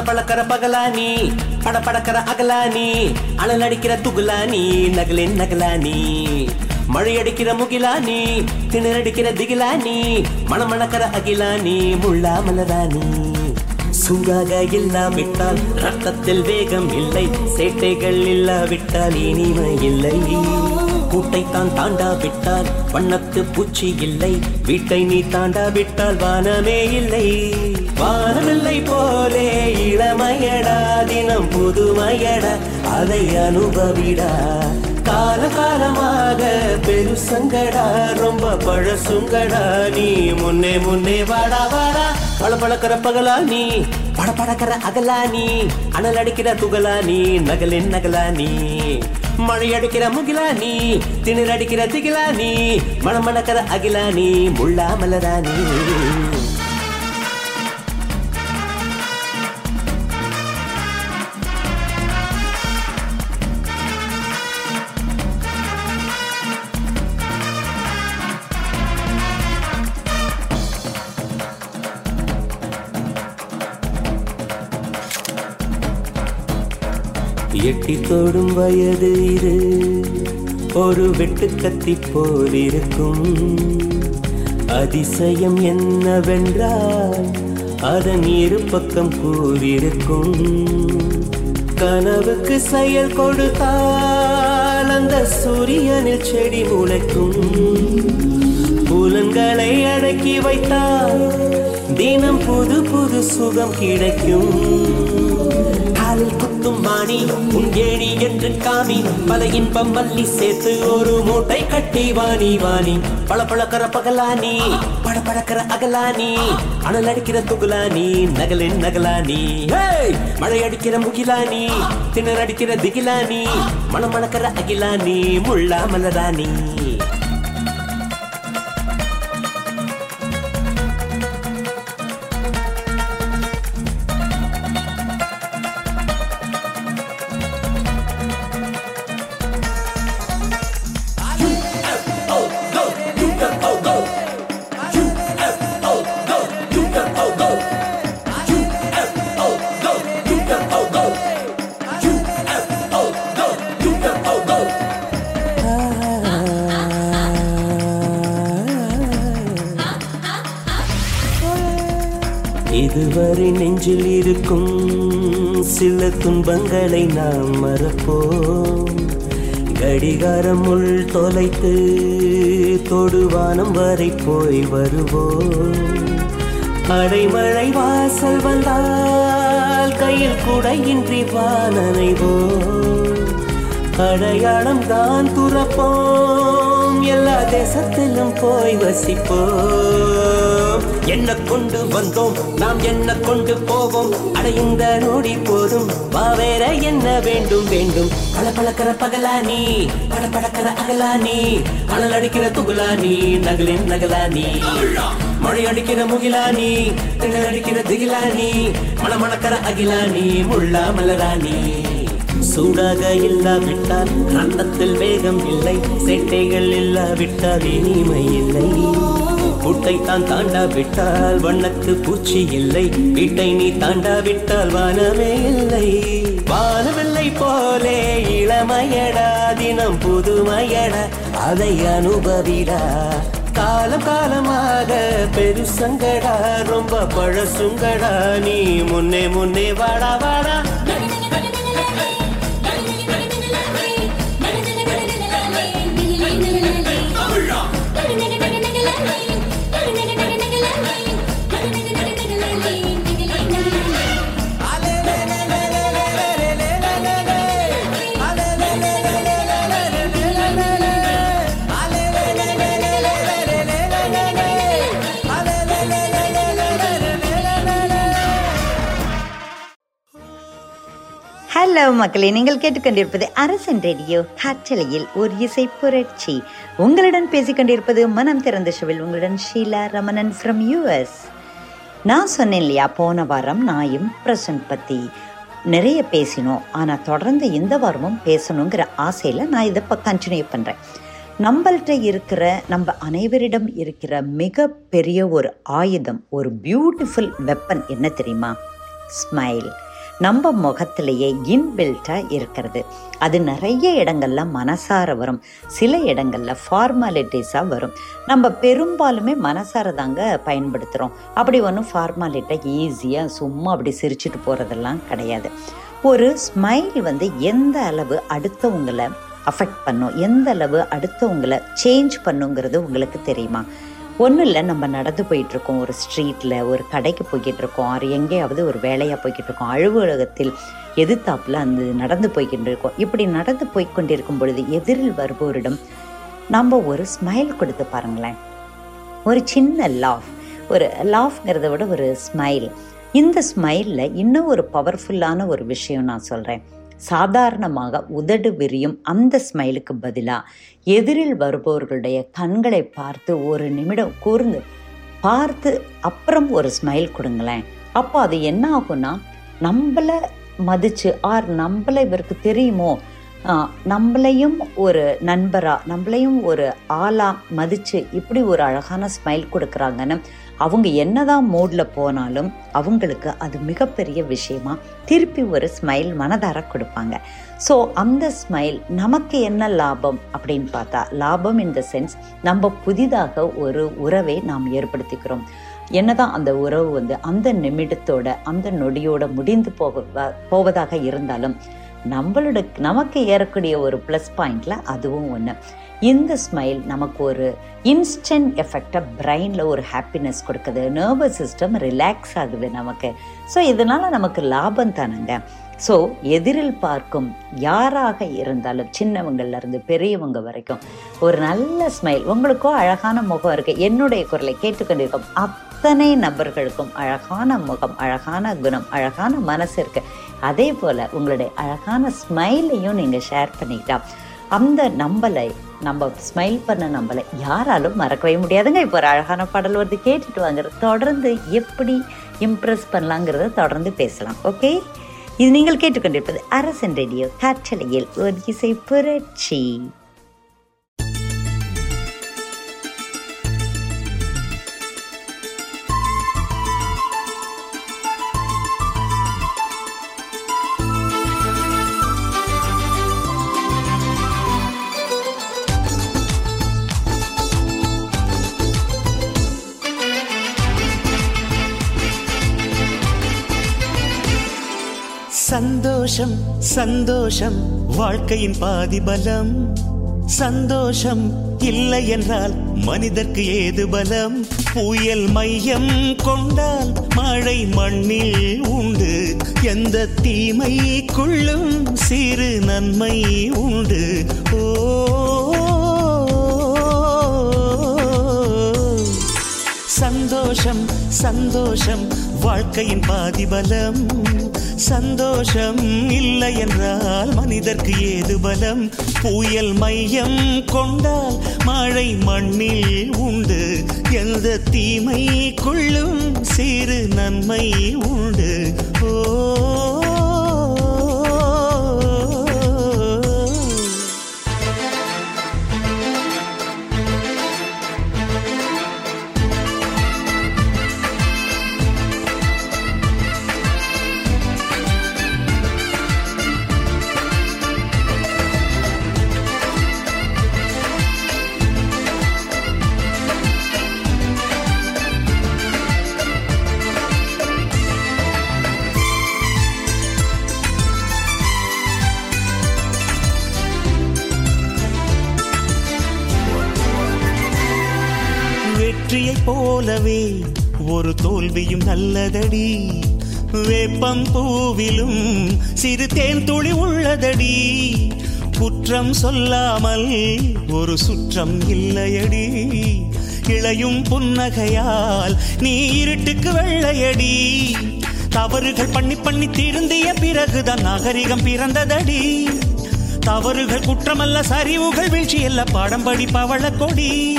Speaker 14: பளபளக்கற பழக்கிற பகலானி பட படக்கிற அகலானி அனல் அடிக்கிற துகுலானி நகலின் நகலானி. மழை அடிக்கிற முகிலானி திணறடிக்கிற திகிலானி மணமணக்கிற அகிலானி முள்ளா மலரானி. சூடாக இல்லாவிட்டால் ரத்தத்தில் வேகம் இல்லை சேட்டைகள் இல்லாவிட்டால் இனிமை இல்லை. கூட்டை தான் தாண்டாவிட்டால் வண்ணத்து பூச்சி இல்லை வீட்டை நீ தாண்டாவிட்டால் வானமே இல்லை. வானமில்லை போலே இளமையடா தினம் புதுமையடா அதை அனுபவிடா. கால காலமாக பெருசங்கடா ரொம்ப பழசுங்கடா நீ முன்னே முன்னே வாடா வாடா. பல பழக்கிற பகலா நீ பட படக்கிற அகலா நீ அனல் அடிக்கிற துகளா நீ நகலின் நகலா நீ. மழை அடிக்கிற முகிலா நீ திணிர் அடிக்கிற திகிலா நீ மணமணக்கிற அகிலா நீ முள்ளா மலரா நீ. தொடும் வயது இது. ஒரு வெட்டுக்கத்தி போல் இருக்கும். அதிசயம் என்னவென்றால் அதன் இரு பக்கம் கூறியிருக்கும். கனவுக்கு செயல் கொடுத்தால் அந்த சூரியனில் செடி முளைக்கும். புலன்களை அடக்கி வைத்தால் தினம் புது புது சுகம் கிடைக்கும். காலில் குத்தும் வாணி உன் ஏணி என்று காமி பல இன்பம் மல்லி சேர்த்து ஒரு மூட்டை கட்டி வாணி வாணி பல பழக்கிற பகலானி பட பழக்கிற அகலானி. அனல் அடிக்கிற துகுலானி நகலின் நகலானி. மழை அடிக்கிற முகிலானி திணற அடிக்கிற திகிலானி. மணம் மணக்கிற அகிலானி முள்ளா மலரானி. கண்களை நாம் மறப்போம். கடிகாரம் உள் தொலைத்து தொடுவானம் வரை போய் வருவோம். அடைமழை வாசல் வந்தால் கையில் குடையின்றி வானனைவோம் அடையாளம் தான் துறப்போம். எல்லா தேசத்திலும் போய் வசிப்போம். என்ன கொண்டு வந்தோம் நாம் என்ன கொண்டு போவோம். அடைந்த நொடி போதும் வா வேற என்ன வேண்டும் வேண்டும். பல பழக்கிற பகலானி பட படக்கிற அகலானி அனல் அடிக்கிற துகுலானி நகலின் நகலானி மழை அடிக்கிற முகிலானி திணற அடிக்கிற திகிலானி மணமணக்கிற அகிலானி முள்ளா மலராணி சூடாக இல்லாவிட்டால் ரத்தத்தில் வேகம் இல்லை சேட்டைகள் இல்லாவிட்டால் இனிமை இல்லை. கூட்டை தான் தாண்டாவிட்டால் வண்ணத்து பூச்சி இல்லை. வீட்டை நீ தாண்டாவிட்டால் வானமே இல்லை. வானவில்லை போலே இளமையடா தினம் புதுமையடா அதை அனுபவிடா. காலம் காலமாக பெருசங்கடா ரொம்ப பழசுங்கடா நீ முன்னே முன்னே வாடா வாடா.
Speaker 3: ஹலோ மக்களே நீங்கள் கேட்டுக்கொண்டிருப்பது அரசன் ரேடியோ. காற்றலையில் ஒரு இசை புரட்சி. உங்களுடன் பேசிக்கொண்டிருப்பது மனம் திறந்த ஷோவில் உங்களுடன் ஷீலா ரமணன் ஃப்ரம் யூஎஸ் நான் சொன்னேன் இல்லையா போன வாரம் நாயும் பிரசன்ட் பற்றி நிறைய பேசினோம். ஆனால் தொடர்ந்து இந்த வாரமும் பேசணுங்கிற ஆசையில் நான் இதை இப்போ கண்டினியூ பண்ணுறேன் நம்மள்கிட்ட இருக்கிற நம்ம அனைவரிடம் இருக்கிற மிக பெரிய ஒரு ஆயுதம் ஒரு பியூட்டிஃபுல் வெப்பன் என்ன தெரியுமா? ஸ்மைல் நம்ம முகத்திலேயே இன்பில்ட்டாக இருக்கிறது. அது நிறைய இடங்கள்ல மனசார வரும். சில இடங்கள்ல ஃபார்மாலிட்டிஸாக வரும். நம்ம பெரும்பாலுமே மனசார தாங்க பயன்படுத்துகிறோம் அப்படி ஒன்றும் ஃபார்மாலிட்டாக ஈஸியாக சும்மா அப்படி சிரிச்சுட்டு போகிறதெல்லாம் கிடையாது. ஒரு ஸ்மைல் வந்து எந்த அளவு அடுத்தவங்களை அஃபெக்ட் பண்ணும்? எந்த அளவு அடுத்தவங்களை சேஞ்ச் பண்ணுங்கிறது உங்களுக்கு தெரியுமா? ஒன்றும் இல்லை நம்ம நடந்து போயிட்டுருக்கோம். ஒரு ஸ்ட்ரீட்டில் ஒரு கடைக்கு போய்கிட்டு இருக்கோம் ஆறு எங்கேயாவது ஒரு வேலையாக போய்கிட்டு இருக்கோம் அலுவலகத்தில் எதிர்த்தாப்புல அந்த நடந்து போய்கிட்டு இருக்கோம் இப்படி நடந்து போய் கொண்டிருக்கும் பொழுது எதிரில் வருபவரிடம் நம்ம ஒரு ஸ்மைல் கொடுத்து பாருங்களேன். ஒரு சின்ன லாஃப் ஒரு லாஃப்ங்கிறத விட ஒரு ஸ்மைல் இந்த ஸ்மைலில் இன்னும் ஒரு பவர்ஃபுல்லான ஒரு விஷயம் நான் சொல்கிறேன் சாதாரணமாக உதடு விரியும் அந்த ஸ்மைலுக்கு பதிலாக எதிரில் வருபவர்களுடைய கண்களை பார்த்து ஒரு நிமிடம் கூர்ந்து பார்த்து அப்புறம் ஒரு ஸ்மைல் கொடுங்களேன். அப்போ அது என்ன ஆகும்னா நம்மளை மதிச்சு ஆர் நம்மளை இவருக்கு தெரியுமோ? நம்மளையும் ஒரு நண்பராக நம்மளையும் ஒரு ஆளாக மதித்து இப்படி ஒரு அழகான ஸ்மைல் கொடுக்குறாங்கன்னு அவங்க என்னதான் மூடில் போனாலும் அவங்களுக்கு அது மிகப்பெரிய விஷயமா திருப்பி ஒரு ஸ்மைல் மனதார கொடுப்பாங்க. ஸோ அந்த ஸ்மைல் நமக்கு என்ன லாபம் அப்படின்னு பார்த்தா லாபம் இன் த சென்ஸ் நம்ம புதிதாக ஒரு உறவை நாம் ஏற்படுத்திக்கிறோம். என்னதான் அந்த உறவு வந்து அந்த நிமிடத்தோட அந்த நொடியோட முடிந்து போக போவதாக இருந்தாலும் நம்மளோட நமக்கு ஏறக்கூடிய ஒரு ப்ளஸ் பாயிண்ட்ல அதுவும் ஒன்று இந்த ஸ்மைல் நமக்கு ஒரு இன்ஸ்டன்ட் எஃபெக்டாக பிரெயினில் ஒரு ஹாப்பினஸ் கொடுக்குது. நர்வஸ் சிஸ்டம் ரிலாக்ஸ் ஆகுது நமக்கு. ஸோ இதனால் நமக்கு லாபம் தானுங்க? ஸோ எதிரில் பார்க்கும் யாராக இருந்தாலும் சின்னவங்கள்லேருந்து பெரியவங்க வரைக்கும் ஒரு நல்ல ஸ்மைல் உங்களுக்கோ அழகான முகம் இருக்குது என்னுடைய குரலை கேட்டுக்கொண்டிருக்கும் அத்தனை நபர்களுக்கும் அழகான முகம் அழகான குணம் அழகான மனசு இருக்குது அதே போல் உங்களுடைய அழகான ஸ்மைலையும் நீங்கள் ஷேர் பண்ணிக்கிட்டா அந்த நம்பலை நம்ம ஸ்மைல் பண்ண நம்மளை யாராலும் மறக்கவே முடியாதுங்க. இப்போ ஒரு அழகான பாடல் வருது கேட்டுட்டு வாங்க. தொடர்ந்து எப்படி இம்ப்ரெஸ் பண்ணலாங்கிறத தொடர்ந்து பேசலாம் ஓகே இது நீங்கள் கேட்டுக்கொண்டிருப்பது அரசன் ரேடியோ காற்றலையில் ஒரு இசை புரட்சி.
Speaker 15: சந்தோஷம் சந்தோஷம் வாழ்க்கையின் பாதி பலம் சந்தோஷம் இல்லை என்றால் மனிதர்க்கு ஏது பலம்? புயல் மையம் கொண்டால் மழை மண்ணில் உண்டு. எந்த தீமைக்குள்ளும் சிறு நன்மை உண்டு. ஓ சந்தோஷம் சந்தோஷம் வாழ்க்கையின் பாதி பலம் சந்தோஷம் இல்லை என்றால் மனிதர்க்கு ஏது பலம்? புயல் மையம் கொண்டால் மழை மண்ணில் உண்டு. எந்த தீமை கொள்ளும் சிறு நன்மை உண்டு. ஓ ஒரு தோல்வியும் நல்லதடி. வேப்பம் பூவிலும் சிறு தேன் துளி உள்ளதடி. குற்றம் சொல்லாமல் ஒரு சுற்றம் இல்லையடி. இளையும் புன்னகையால் நீ இருட்டுக்கு வெள்ளையடி. தவறுகள் பண்ணி பண்ணி திருந்திய பிறகுதான் நாகரிகம் பிறந்ததடி. தவறுகள் குற்றமல்ல சரிவுகள் வீழ்ச்சி எல்லாம் பாடம் படி பவள கொடி.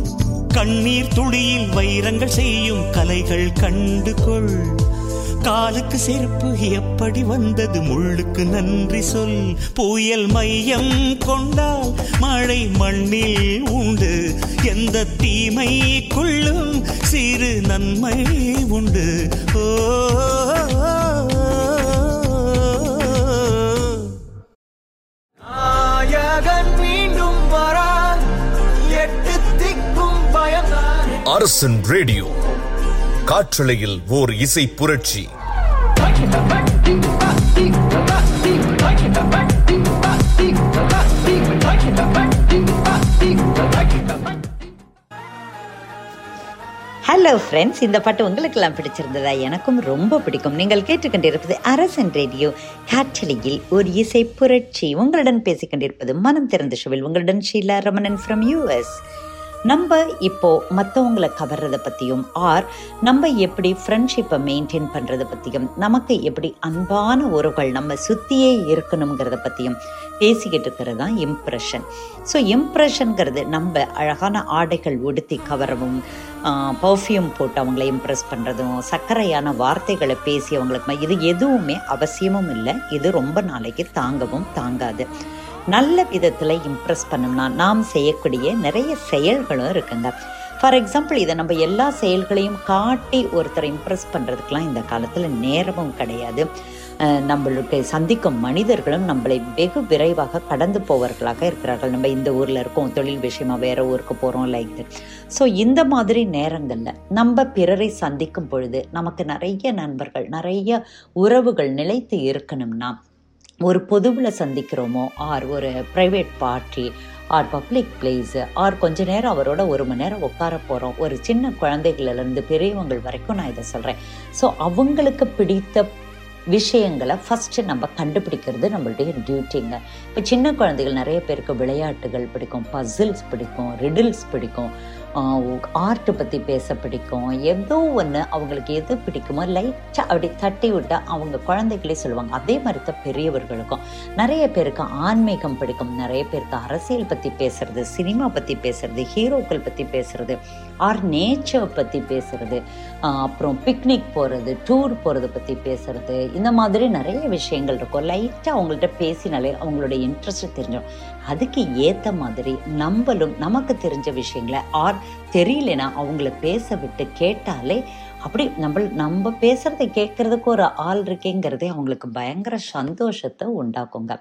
Speaker 15: கண்ணீர் துளியில் வைரங்கள் செய்யும் கலைகள் கண்டு கொள் காலுக்கு செருப்பு எப்படி வந்தது முள்ளுக்கு நன்றி சொல். புயல் மையம் கொண்டால் மழை மண்ணில் உண்டு. எந்த தீமைக்குள்ளும் சிறு நன்மை உண்டு. ஓ
Speaker 8: அரசன் ரேடியோ. காற்றலையில் ஓர் இசை புரட்சி.
Speaker 3: ஹலோ ஃப்ரெண்ட்ஸ் இந்த பாட்டு உங்களுக்கெல்லாம் பிடிச்சிருந்ததா? எனக்கும் ரொம்ப பிடிக்கும். நீங்கள் கேட்டுக்கொண்டிருப்பது அரசன் ரேடியோ. காற்றலியில் ஒரு இசை புரட்சி. உங்களுடன் பேசிக்கொண்டிருப்பது மனம் திறந்த ஷோவில் உங்களுடன் ஷீலா ரமணன் ஃப்ரம் யூஎஸ் நம்ம இப்போ மற்றவங்களை கவர்றதை பற்றியும் ஆர் நம்ம எப்படி ஃப்ரெண்ட்ஷிப்பை மெயின்டைன் பண்ணுறதை பற்றியும் நமக்கு எப்படி அன்பான உறவுகள் நம்ம சுற்றியே இருக்கணுங்கிறத பற்றியும் பேசிக்கிட்டு இருக்கிறது தான் இம்ப்ரெஷன் ஸோ இம்ப்ரெஷனுங்கிறது நம்ம அழகான ஆடைகள் உடுத்தி கவரவும் பர்ஃப்யூம் போட்டு அவங்கள இம்ப்ரெஸ் பண்ணுறதும் சர்க்கரையான வார்த்தைகளை பேசி அவங்களுக்கு இது எதுவுமே அவசியமும் இல்லை. இது ரொம்ப நாளைக்கு தாங்கவும் தாங்காது. நல்ல விதத்தில் இம்ப்ரெஸ் பண்ணோம்னா நாம் செய்யக்கூடிய நிறைய செயல்களும் இருக்குங்க. ஃபார் எக்ஸாம்பிள் இதை நம்ம எல்லா செயல்களையும் காட்டி ஒருத்தரை இம்ப்ரெஸ் பண்ணுறதுக்கெலாம் இந்த காலத்தில் நேரமும் கிடையாது. நம்மளுக்கு சந்திக்கும் மனிதர்களும் நம்மளை வெகு விரைவாக கடந்து போவர்களாக இருக்கிறார்கள். நம்ம இந்த ஊரில் இருக்கோம் தொழில் விஷயமா வேற ஊருக்கு போகிறோம் லைக் ஸோ இந்த மாதிரி நேரங்களில் நம்ம பிறரை சந்திக்கும் பொழுது நமக்கு நிறைய நண்பர்கள் நிறைய உறவுகள் நிலைத்து இருக்கணும்னா ஒரு பொதுவில் சந்திக்கிறோமோ ஆர் ஒரு private party or public place or கொஞ்ச நேரம் அவரோட ஒரு மணி நேரம் உட்கார போகிறோம் ஒரு சின்ன குழந்தைகளிலேருந்து பெரியவங்கள் வரைக்கும் நான் இதை சொல்கிறேன் ஸோ அவங்களுக்கு பிடித்த விஷயங்களை ஃபஸ்ட்டு நம்ம கண்டுபிடிக்கிறது நம்மளுடைய டியூட்டிங்க இப்போ சின்ன குழந்தைகள் நிறைய பேருக்கு விளையாட்டுகள் பிடிக்கும் பசில்ஸ் பிடிக்கும் ரிடில்ஸ் பிடிக்கும். ஆர்ட்டு பற்றி பேச பிடிக்கும். ஏதோ ஒன்று அவங்களுக்கு எது பிடிக்குமோ லைட்டாக அப்படி தட்டி விட்டால் அவங்க குழந்தைகளே சொல்லுவாங்க. அதே மாதிரி தான் பெரியவர்களுக்கும். நிறைய பேருக்கு ஆன்மீகம் பிடிக்கும். நிறைய பேருக்கு அரசியல் பற்றி பேசுறது சினிமா பற்றி பேசுறது ஹீரோக்கள் பற்றி பேசுறது ஆர் நேச்சர் பற்றி பேசுறது அப்புறம் பிக்னிக் போகிறது டூர் போகிறத பற்றி பேசுறது இந்த மாதிரி நிறைய விஷயங்கள் இருக்கும். லைட்டாக அவங்கள்ட்ட பேசினாலே அவங்களோட இன்ட்ரெஸ்ட் தெரிஞ்சிடும். அதுக்கு ஏற்ற மாதிரி நம்மளும் நமக்கு தெரிஞ்ச விஷயங்களை ஆர் தெரியலனா அவங்கள பேச விட்டு கேட்டாலே அப்படி நம்ம நம்ம பேசுறதை கேட்கறதுக்கு ஒரு ஆள் இருக்கேங்கிறதே அவங்களுக்கு பயங்கர சந்தோஷத்தை உண்டாக்குங்க.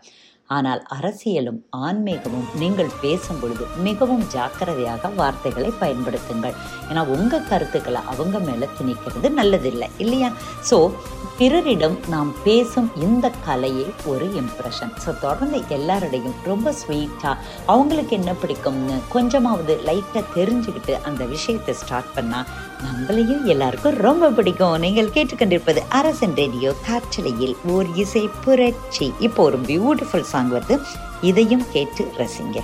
Speaker 3: ஆனால் அரசியலும் ஆன்மீகமும் நீங்கள் பேசும் பொழுது மிகவும் ஜாக்கிரதையாக வார்த்தைகளை பயன்படுத்துங்கள். ஏன்னா உங்கள் கருத்துக்களை அவங்க மேலே திணிக்கிறது நல்லதில்லை இல்லையா? ஸோ பிறரிடம் நாம் பேசும் இந்த கலையே ஒரு இம்ப்ரெஷன் ஸோ தொடர்ந்து எல்லாரிடையும் ரொம்ப ஸ்வீட்டாக அவங்களுக்கு என்ன பிடிக்கும்னு கொஞ்சமாவது லைட்டாக தெரிஞ்சுக்கிட்டு அந்த விஷயத்தை ஸ்டார்ட் பண்ணால் நம்மளையும் எல்லாருக்கும் ரொம்ப பிடிக்கும். நீங்கள் கேட்டுக்கொண்டிருப்பது அரசன் ரேடியோ காற்றலையில் ஓர் இசை புரட்சி. இப்போ ஒரு பியூட்டிஃபுல் சாங் வருது. இதையும் கேட்டு ரசிங்க.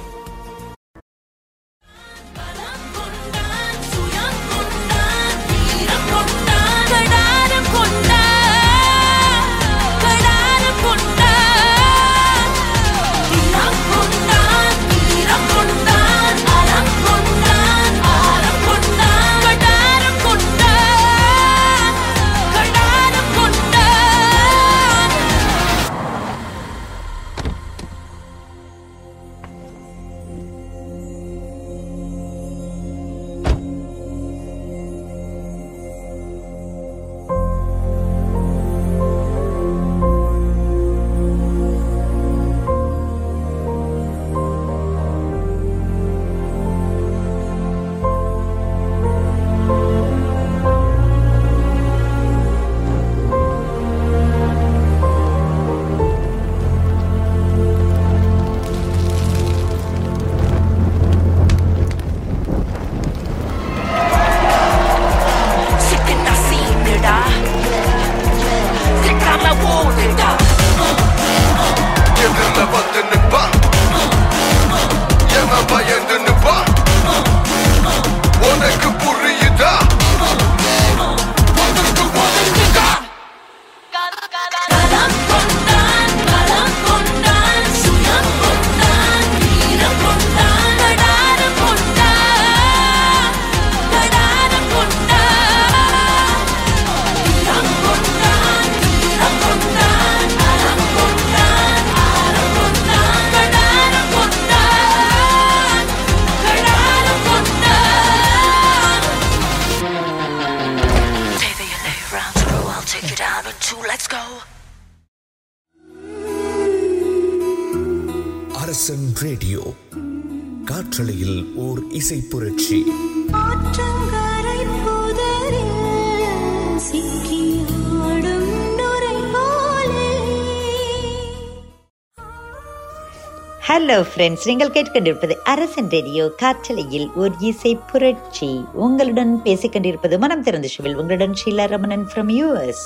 Speaker 3: ஹலோ ஃப்ரெண்ட்ஸ் நீங்கள் கேட்டுக்கொண்டிருப்பது அரசன் ரேடியோ காற்றலையில் ஒரு இசை புரட்சி. உங்களுடன் பேசிக்கொண்டிருப்பது மனம் திறந்த சிவில் உங்களுடன் ஷீலா ரமணன் ஃப்ரம் யூஎஸ்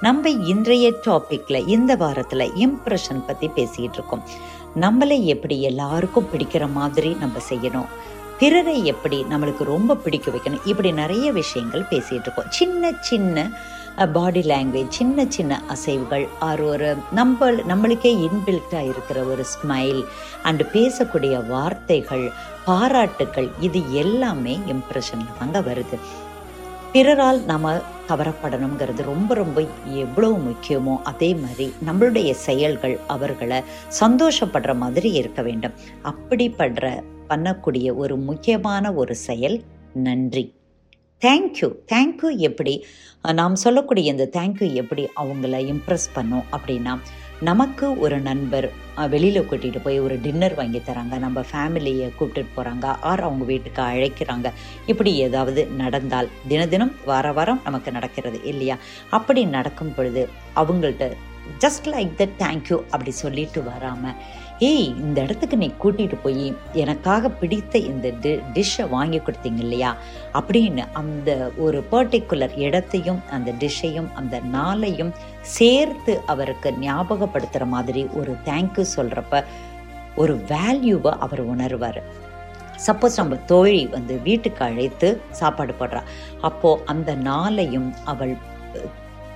Speaker 3: நம்ம இன்றைய டாப்பிக்கில் இந்த வாரத்தில் இம்ப்ரெஷன் பற்றி பேசிக்கிட்டு இருக்கோம் நம்மளை எப்படி எல்லாருக்கும் பிடிக்கிற மாதிரி நம்ம செய்யணும். பிறரை எப்படி நம்மளுக்கு ரொம்ப பிடிக்க வைக்கணும். இப்படி நிறைய விஷயங்கள் பேசிகிட்டு இருக்கோம் சின்ன சின்ன பாடி லாங்குவேஜ் சின்ன சின்ன அசைவுகள் ஆர் ஒரு நம்ம நம்மளுக்கே இன்பில்ட்டாக இருக்கிற ஒரு ஸ்மைல் அண்டு பேசக்கூடிய வார்த்தைகள் பாராட்டுக்கள் இது எல்லாமே இம்ப்ரெஷனில் தாங்க வருது. பிறரால் நம்ம கவரப்படணுங்கிறது ரொம்ப ரொம்ப எவ்வளோ முக்கியமோ அதே மாதிரி நம்மளுடைய செயல்கள் அவர்களை சந்தோஷப்படுற மாதிரி இருக்க வேண்டும். அப்படிப்படுற பண்ணக்கூடிய ஒரு முக்கியமான ஒரு செயல் நன்றி. தேங்க்யூ தேங்க்யூ எப்படி? நாம் சொல்லக்கூடிய இந்த தேங்க்யூ எப்படி அவங்கள இம்ப்ரெஸ் பண்ணும் அப்படின்னா நமக்கு ஒரு நண்பர் வெளியில் கூட்டிகிட்டு போய் ஒரு டின்னர் வாங்கி தராங்க. நம்ம ஃபேமிலியை கூப்பிட்டுட்டு போகிறாங்க ஆர் அவங்க வீட்டுக்கு அழைக்கிறாங்க. இப்படி ஏதாவது நடந்தால் தின தினம் வார வாரம் நமக்கு நடக்கிறது இல்லையா? அப்படி நடக்கும் பொழுது அவங்கள்ட்ட ஜஸ்ட் லைக் த தேங்க்யூ அப்படி சொல்லிட்டு வராமல் ஏய் இந்த இடத்துக்கு நீ கூட்டிகிட்டு போய் எனக்காக பிடித்த இந்த டி டிஷ்ஷை வாங்கி கொடுத்தீங்க இல்லையா? அப்படின்னு அந்த ஒரு பர்டிகுலர் இடத்தையும் அந்த டிஷ்ஷையும் அந்த நாளையும் சேர்த்து அவருக்கு ஞாபகப்படுத்துகிற மாதிரி ஒரு தேங்க்யூ சொல்கிறப்ப ஒரு வேல்யூவை அவர் உணர்வார். சப்போஸ் நம்ம தோழி வந்து வீட்டுக்கு அழைத்து சாப்பாடு போடுறா. அப்போது அந்த நாளையும் அவள்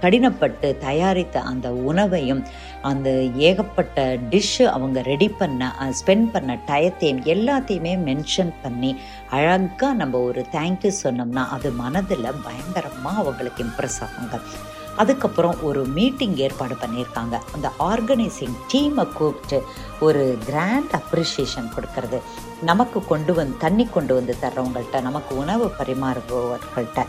Speaker 3: கடினப்பட்டு தயாரித்த அந்த உணவையும் அந்த ஏகப்பட்ட டிஷ்ஷு அவங்க ரெடி பண்ண ஸ்பெண்ட் பண்ண டயத்தையும் எல்லாத்தையுமே மென்ஷன் பண்ணி அழகாக நம்ம ஒரு தேங்க்யூ சொன்னோம்னா அது மனதில் பயங்கரமாக அவங்களுக்கு இம்ப்ரெஸ் ஆகுங்க. அதுக்கப்புறம் ஒரு மீட்டிங் ஏற்பாடு பண்ணியிருக்காங்க. அந்த ஆர்கனைசிங் டீமை கூப்பிட்டு ஒரு கிராண்ட் அப்ரிஷியேஷன் கொடுக்கறது. நமக்கு கொண்டு வந்து தண்ணி கொண்டு வந்து தர்றவங்கள்ட்ட நமக்கு உணவு பரிமாறுபவர்கள்ட்ட.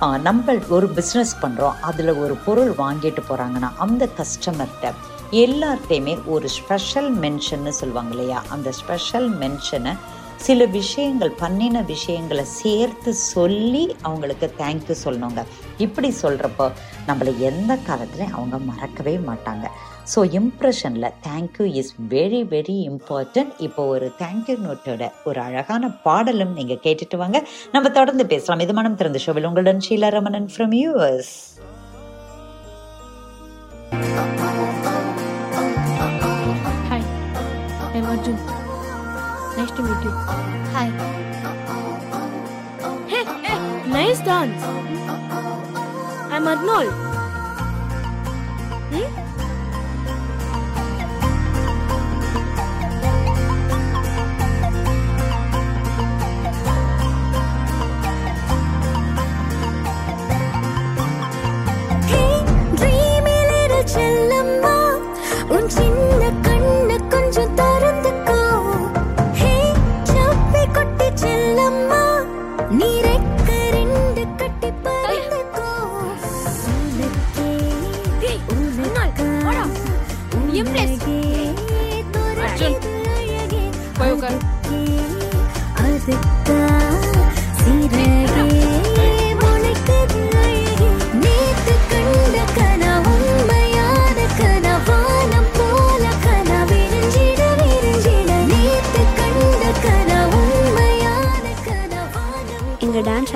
Speaker 3: நம்ம ஒரு பிஸ்னஸ் பண்ணுறோம் அதில் ஒரு பொருள் வாங்கிட்டு போகிறாங்கன்னா அந்த கஸ்டமர்கிட்ட எல்லார்ட்டையுமே ஒரு ஸ்பெஷல் மென்ஷன்னு சொல்லுவாங்க இல்லையா? அந்த ஸ்பெஷல் மென்ஷனை சில விஷயங்கள் பண்ணின விஷயங்களை சேர்த்து சொல்லி அவங்களுக்கு தேங்க்யூ சொல்லணுங்க. இப்படி சொல்கிறப்போ நம்மளை எந்த காலத்துலையும் அவங்க மறக்கவே மாட்டாங்க. So இம்ப்ரெஷனில் thank you is very very important இப்போ ஒரு தேங்க்யூ நோட்டோட ஒரு அழகான பாடலும் நீங்கள் கேட்டுட்டு வாங்க நம்ம தொடர்ந்து பேசலாம் இது மனம் திறந்த ஷோவில் உங்களுடன் Sheela Ramanan from US
Speaker 4: Hi, I'm Arjun. Nice to meet you. Hi. Hey, hey, nice dance. I'm Arnold.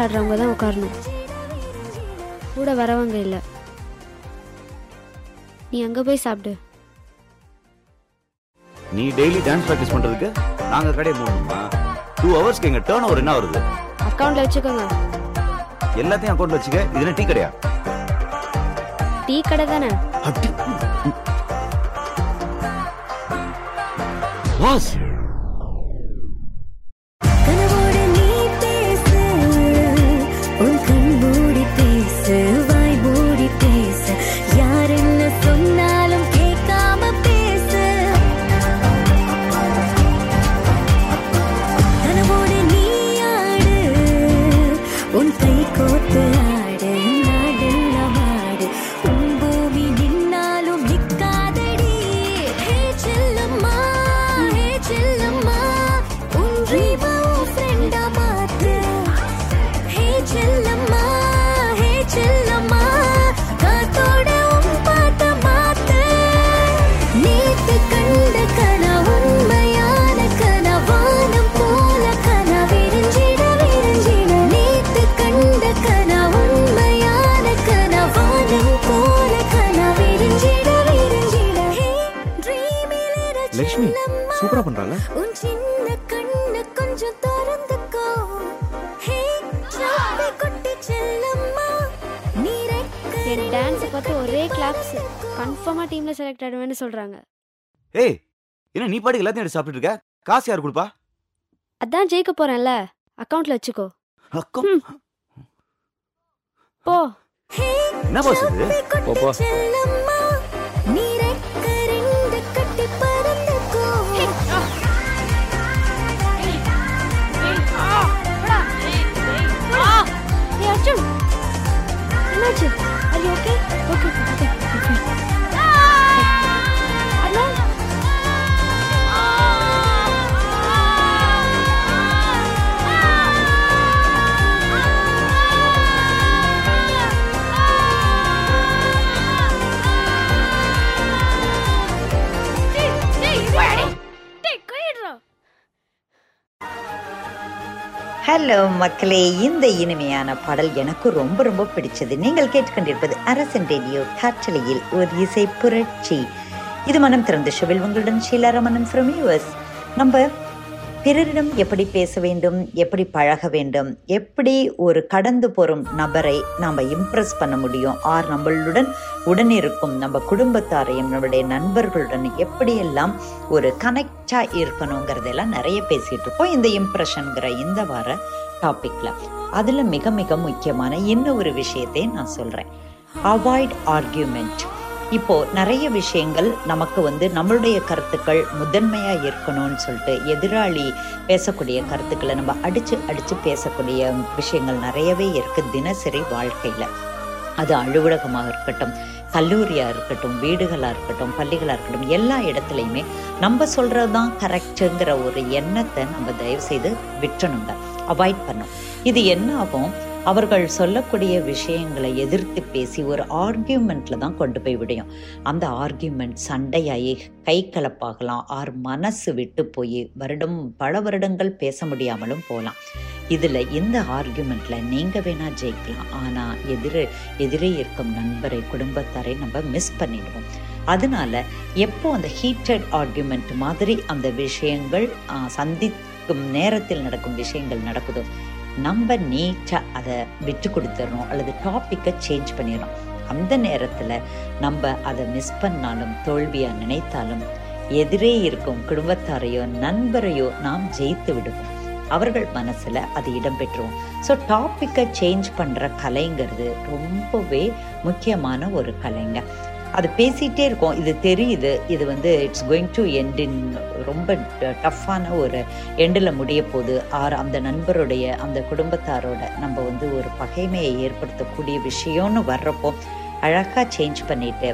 Speaker 4: ஆடுறவங்க தான் உட்காரணும். கூட வரவங்க இல்லை. நீ அங்க போய் சாப்பிடு.
Speaker 16: நீ டெய்லி டான்ஸ் ப்ராக்டிஸ் பண்றதுக்கு நாங்க கடையை போடணுமா டூ ஹவர்ஸ்க்கு எங்க டேர்ன் ஓவர் என்ன வருது?
Speaker 4: அக்கவுண்ட்ல வச்சுக்கோங்க.
Speaker 16: எல்லாத்தையும் அக்கௌண்ட்ல வச்சுக்க இது என்ன டீ கடையா?
Speaker 4: டீ கடை தானே?
Speaker 16: பாஸ் பாட்டுக்கு எல்லாத்தையும் எடுத்து சாப்பிட்டுட்டு இருக்க காசு யார் கொடுப்பா
Speaker 13: அதான் ஜெயிக்க போகிறேன்ல அக்கௌண்ட்டில் வச்சுக்கோ ம். போ
Speaker 16: என்ன பாஸ் இது
Speaker 13: என்னாச்சு அது ஓகே ஓகே ஓகே
Speaker 3: ஹலோ மக்களே இந்த இனிமையான பாடல் எனக்கு ரொம்ப ரொம்ப பிடிச்சது. நீங்கள் கேட்டுக்கொண்டிருப்பது அரசன் ரேடியோ காற்றலையில் ஒரு இசை புரட்சி. இது மனம் திறந்த ஷோவில் உங்களுடன் ஷீலா ரமணன் ஃப்ரம் யூஎஸ் நம்ம பிறரிடம் எப்படி பேச வேண்டும் எப்படி பழக வேண்டும் எப்படி ஒரு கடந்து போகும் நபரை நாம் இம்ப்ரெஸ் பண்ண முடியும் ஆர் நம்மளுடன் உடன் இருக்கும் நம்ம குடும்பத்தாரையும் நம்மளுடைய நண்பர்களுடன் எப்படியெல்லாம் ஒரு கனெக்டாக இருக்கணுங்கிறதெல்லாம் நிறைய பேசிகிட்டு இருப்போம் இந்த இம்ப்ரெஷனுங்கிற இந்த வார டாப்பிக்கில் அதில் மிக மிக முக்கியமான இன்னும் ஒரு விஷயத்தை நான் சொல்கிறேன் அவாய்ட் ஆர்கியூமெண்ட் இப்போ நிறைய விஷயங்கள் நமக்கு வந்து நம்மளுடைய கருத்துக்கள் முதன்மையா இருக்கணும்னு சொல்லிட்டு எதிராளி பேசக்கூடிய கருத்துக்களை நம்ம அடிச்சு அடிச்சு பேசக்கூடிய விஷயங்கள் நிறையவே இருக்கு தினசரி வாழ்க்கையில. அது அலுவலகமாக இருக்கட்டும் கல்லூரியாக இருக்கட்டும் வீடுகளாக இருக்கட்டும் பள்ளிகளாக இருக்கட்டும் எல்லா இடத்துலையுமே நம்ம சொல்கிறது தான் கரெக்டுங்கிற ஒரு எண்ணத்தை நம்ம தயவு செய்து விட்டுணுங்க அவாய்ட் பண்ணும் இது என்ன ஆகும்? அவர்கள் சொல்லக்கூடிய விஷயங்களை எதிர்த்து பேசி ஒரு ஆர்கியூமெண்ட்டில் தான் கொண்டு போய் விடையும். அந்த ஆர்கியூமெண்ட் சண்டையாகி கை கலப்பாகலாம் ஆர் மனசு விட்டு போய் வருடம் பல வருடங்கள் பேச முடியாமலும் போகலாம். இதில் இந்த ஆர்கியூமெண்ட்டில் நீங்க வேணா ஜெயிக்கலாம். ஆனால் எதிரே எதிரே இருக்கும் நண்பரை குடும்பத்தாரை நம்ம மிஸ் பண்ணிடுவோம். அதனால எப்போ அந்த ஹீட்டட் ஆர்கியூமெண்ட் மாதிரி அந்த விஷயங்கள் சந்திக்கும் நேரத்தில் நடக்கும் விஷயங்கள் நடக்குதோ நம்ம நீட்டாக அதை விட்டு கொடுத்துடணும் அல்லது டாப்பிக்கை சேஞ்ச் பண்ணிடணும் அந்த நேரத்தில் நம்ம அதை மிஸ் பண்ணாலும் தோல்வியாக நினைத்தாலும் எதிரே இருக்கும் குடும்பத்தாரையோ நண்பரையோ நாம் ஜெயித்து விடுவோம். அவர்கள் மனசில் அது இடம்பெற்றுவோம். ஸோ டாப்பிக்கை சேஞ்ச் பண்ணுற கலைங்கிறது ரொம்பவே முக்கியமான ஒரு கலைங்க. அது பேசிகிட்டே இருக்கோம். இது தெரியுது. இது வந்து it's going to end in ரொம்ப டஃப்பான ஒரு எண்டில் முடிய போது ஆர் அந்த நண்பருடைய அந்த குடும்பத்தாரோட நம்ம வந்து ஒரு பகைமையை ஏற்படுத்தக்கூடிய விஷயம்னு வர்றப்போ அழகாக சேஞ்ச் பண்ணிட்டு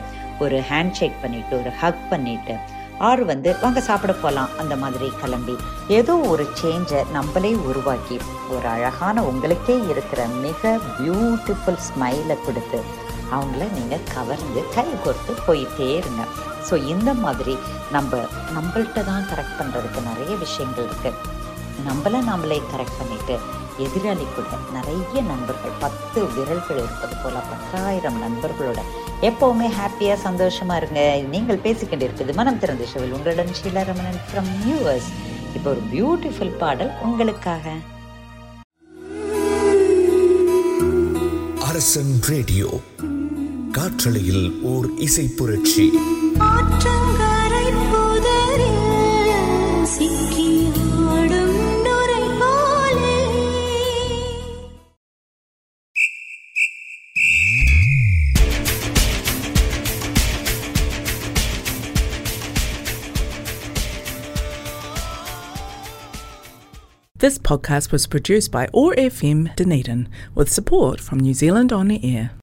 Speaker 3: ஒரு ஹேண்ட் ஷேக் பண்ணிட்டு ஒரு ஹக் பண்ணிட்டு ஆர் வந்து வாங்க சாப்பிட போகலாம் அந்த மாதிரி கிளம்பி ஏதோ ஒரு சேஞ்சை நம்மளே உருவாக்கி ஒரு அழகான உங்களுக்கே இருக்கிற மிக பியூட்டிஃபுல் ஸ்மைலை கொடுத்து அவங்கள நீங்கள் கவர்ந்து கை கோர்த்து போயிட்டே இருங்க. ஸோ இந்த மாதிரி நம்ம நம்மள்கிட்ட தான் கரெக்ட் பண்ணுறதுக்கு நிறைய விஷயங்கள் இருக்குது நம்மளை நம்மளே கரெக்ட் பண்ணிவிட்டு எதிராளி கூட நிறைய நண்பர்கள் பத்து விரல்கள் இருப்பது போல் பத்தாயிரம் நண்பர்களோட எப்போவுமே ஹாப்பியாக சந்தோஷமாக இருங்க. நீங்கள் பேசிக்கொண்டிருப்பது மனம் திறந்த ஷோவில். உங்களுடன் ஷீலா ரமணன் ஃப்ரம் யூஎஸ் இப்போ ஒரு பியூட்டிஃபுல் பாடல் உங்களுக்காக.
Speaker 8: அரசன் ரேடியோ. காற்றலையில் ஓர் இசை புரட்சி
Speaker 4: ஆற்றங்கரை புதரில் சிக்கி ஆடும் நுரை போலே
Speaker 1: This podcast was produced by OAR FM Dunedin with support from New Zealand On the Air.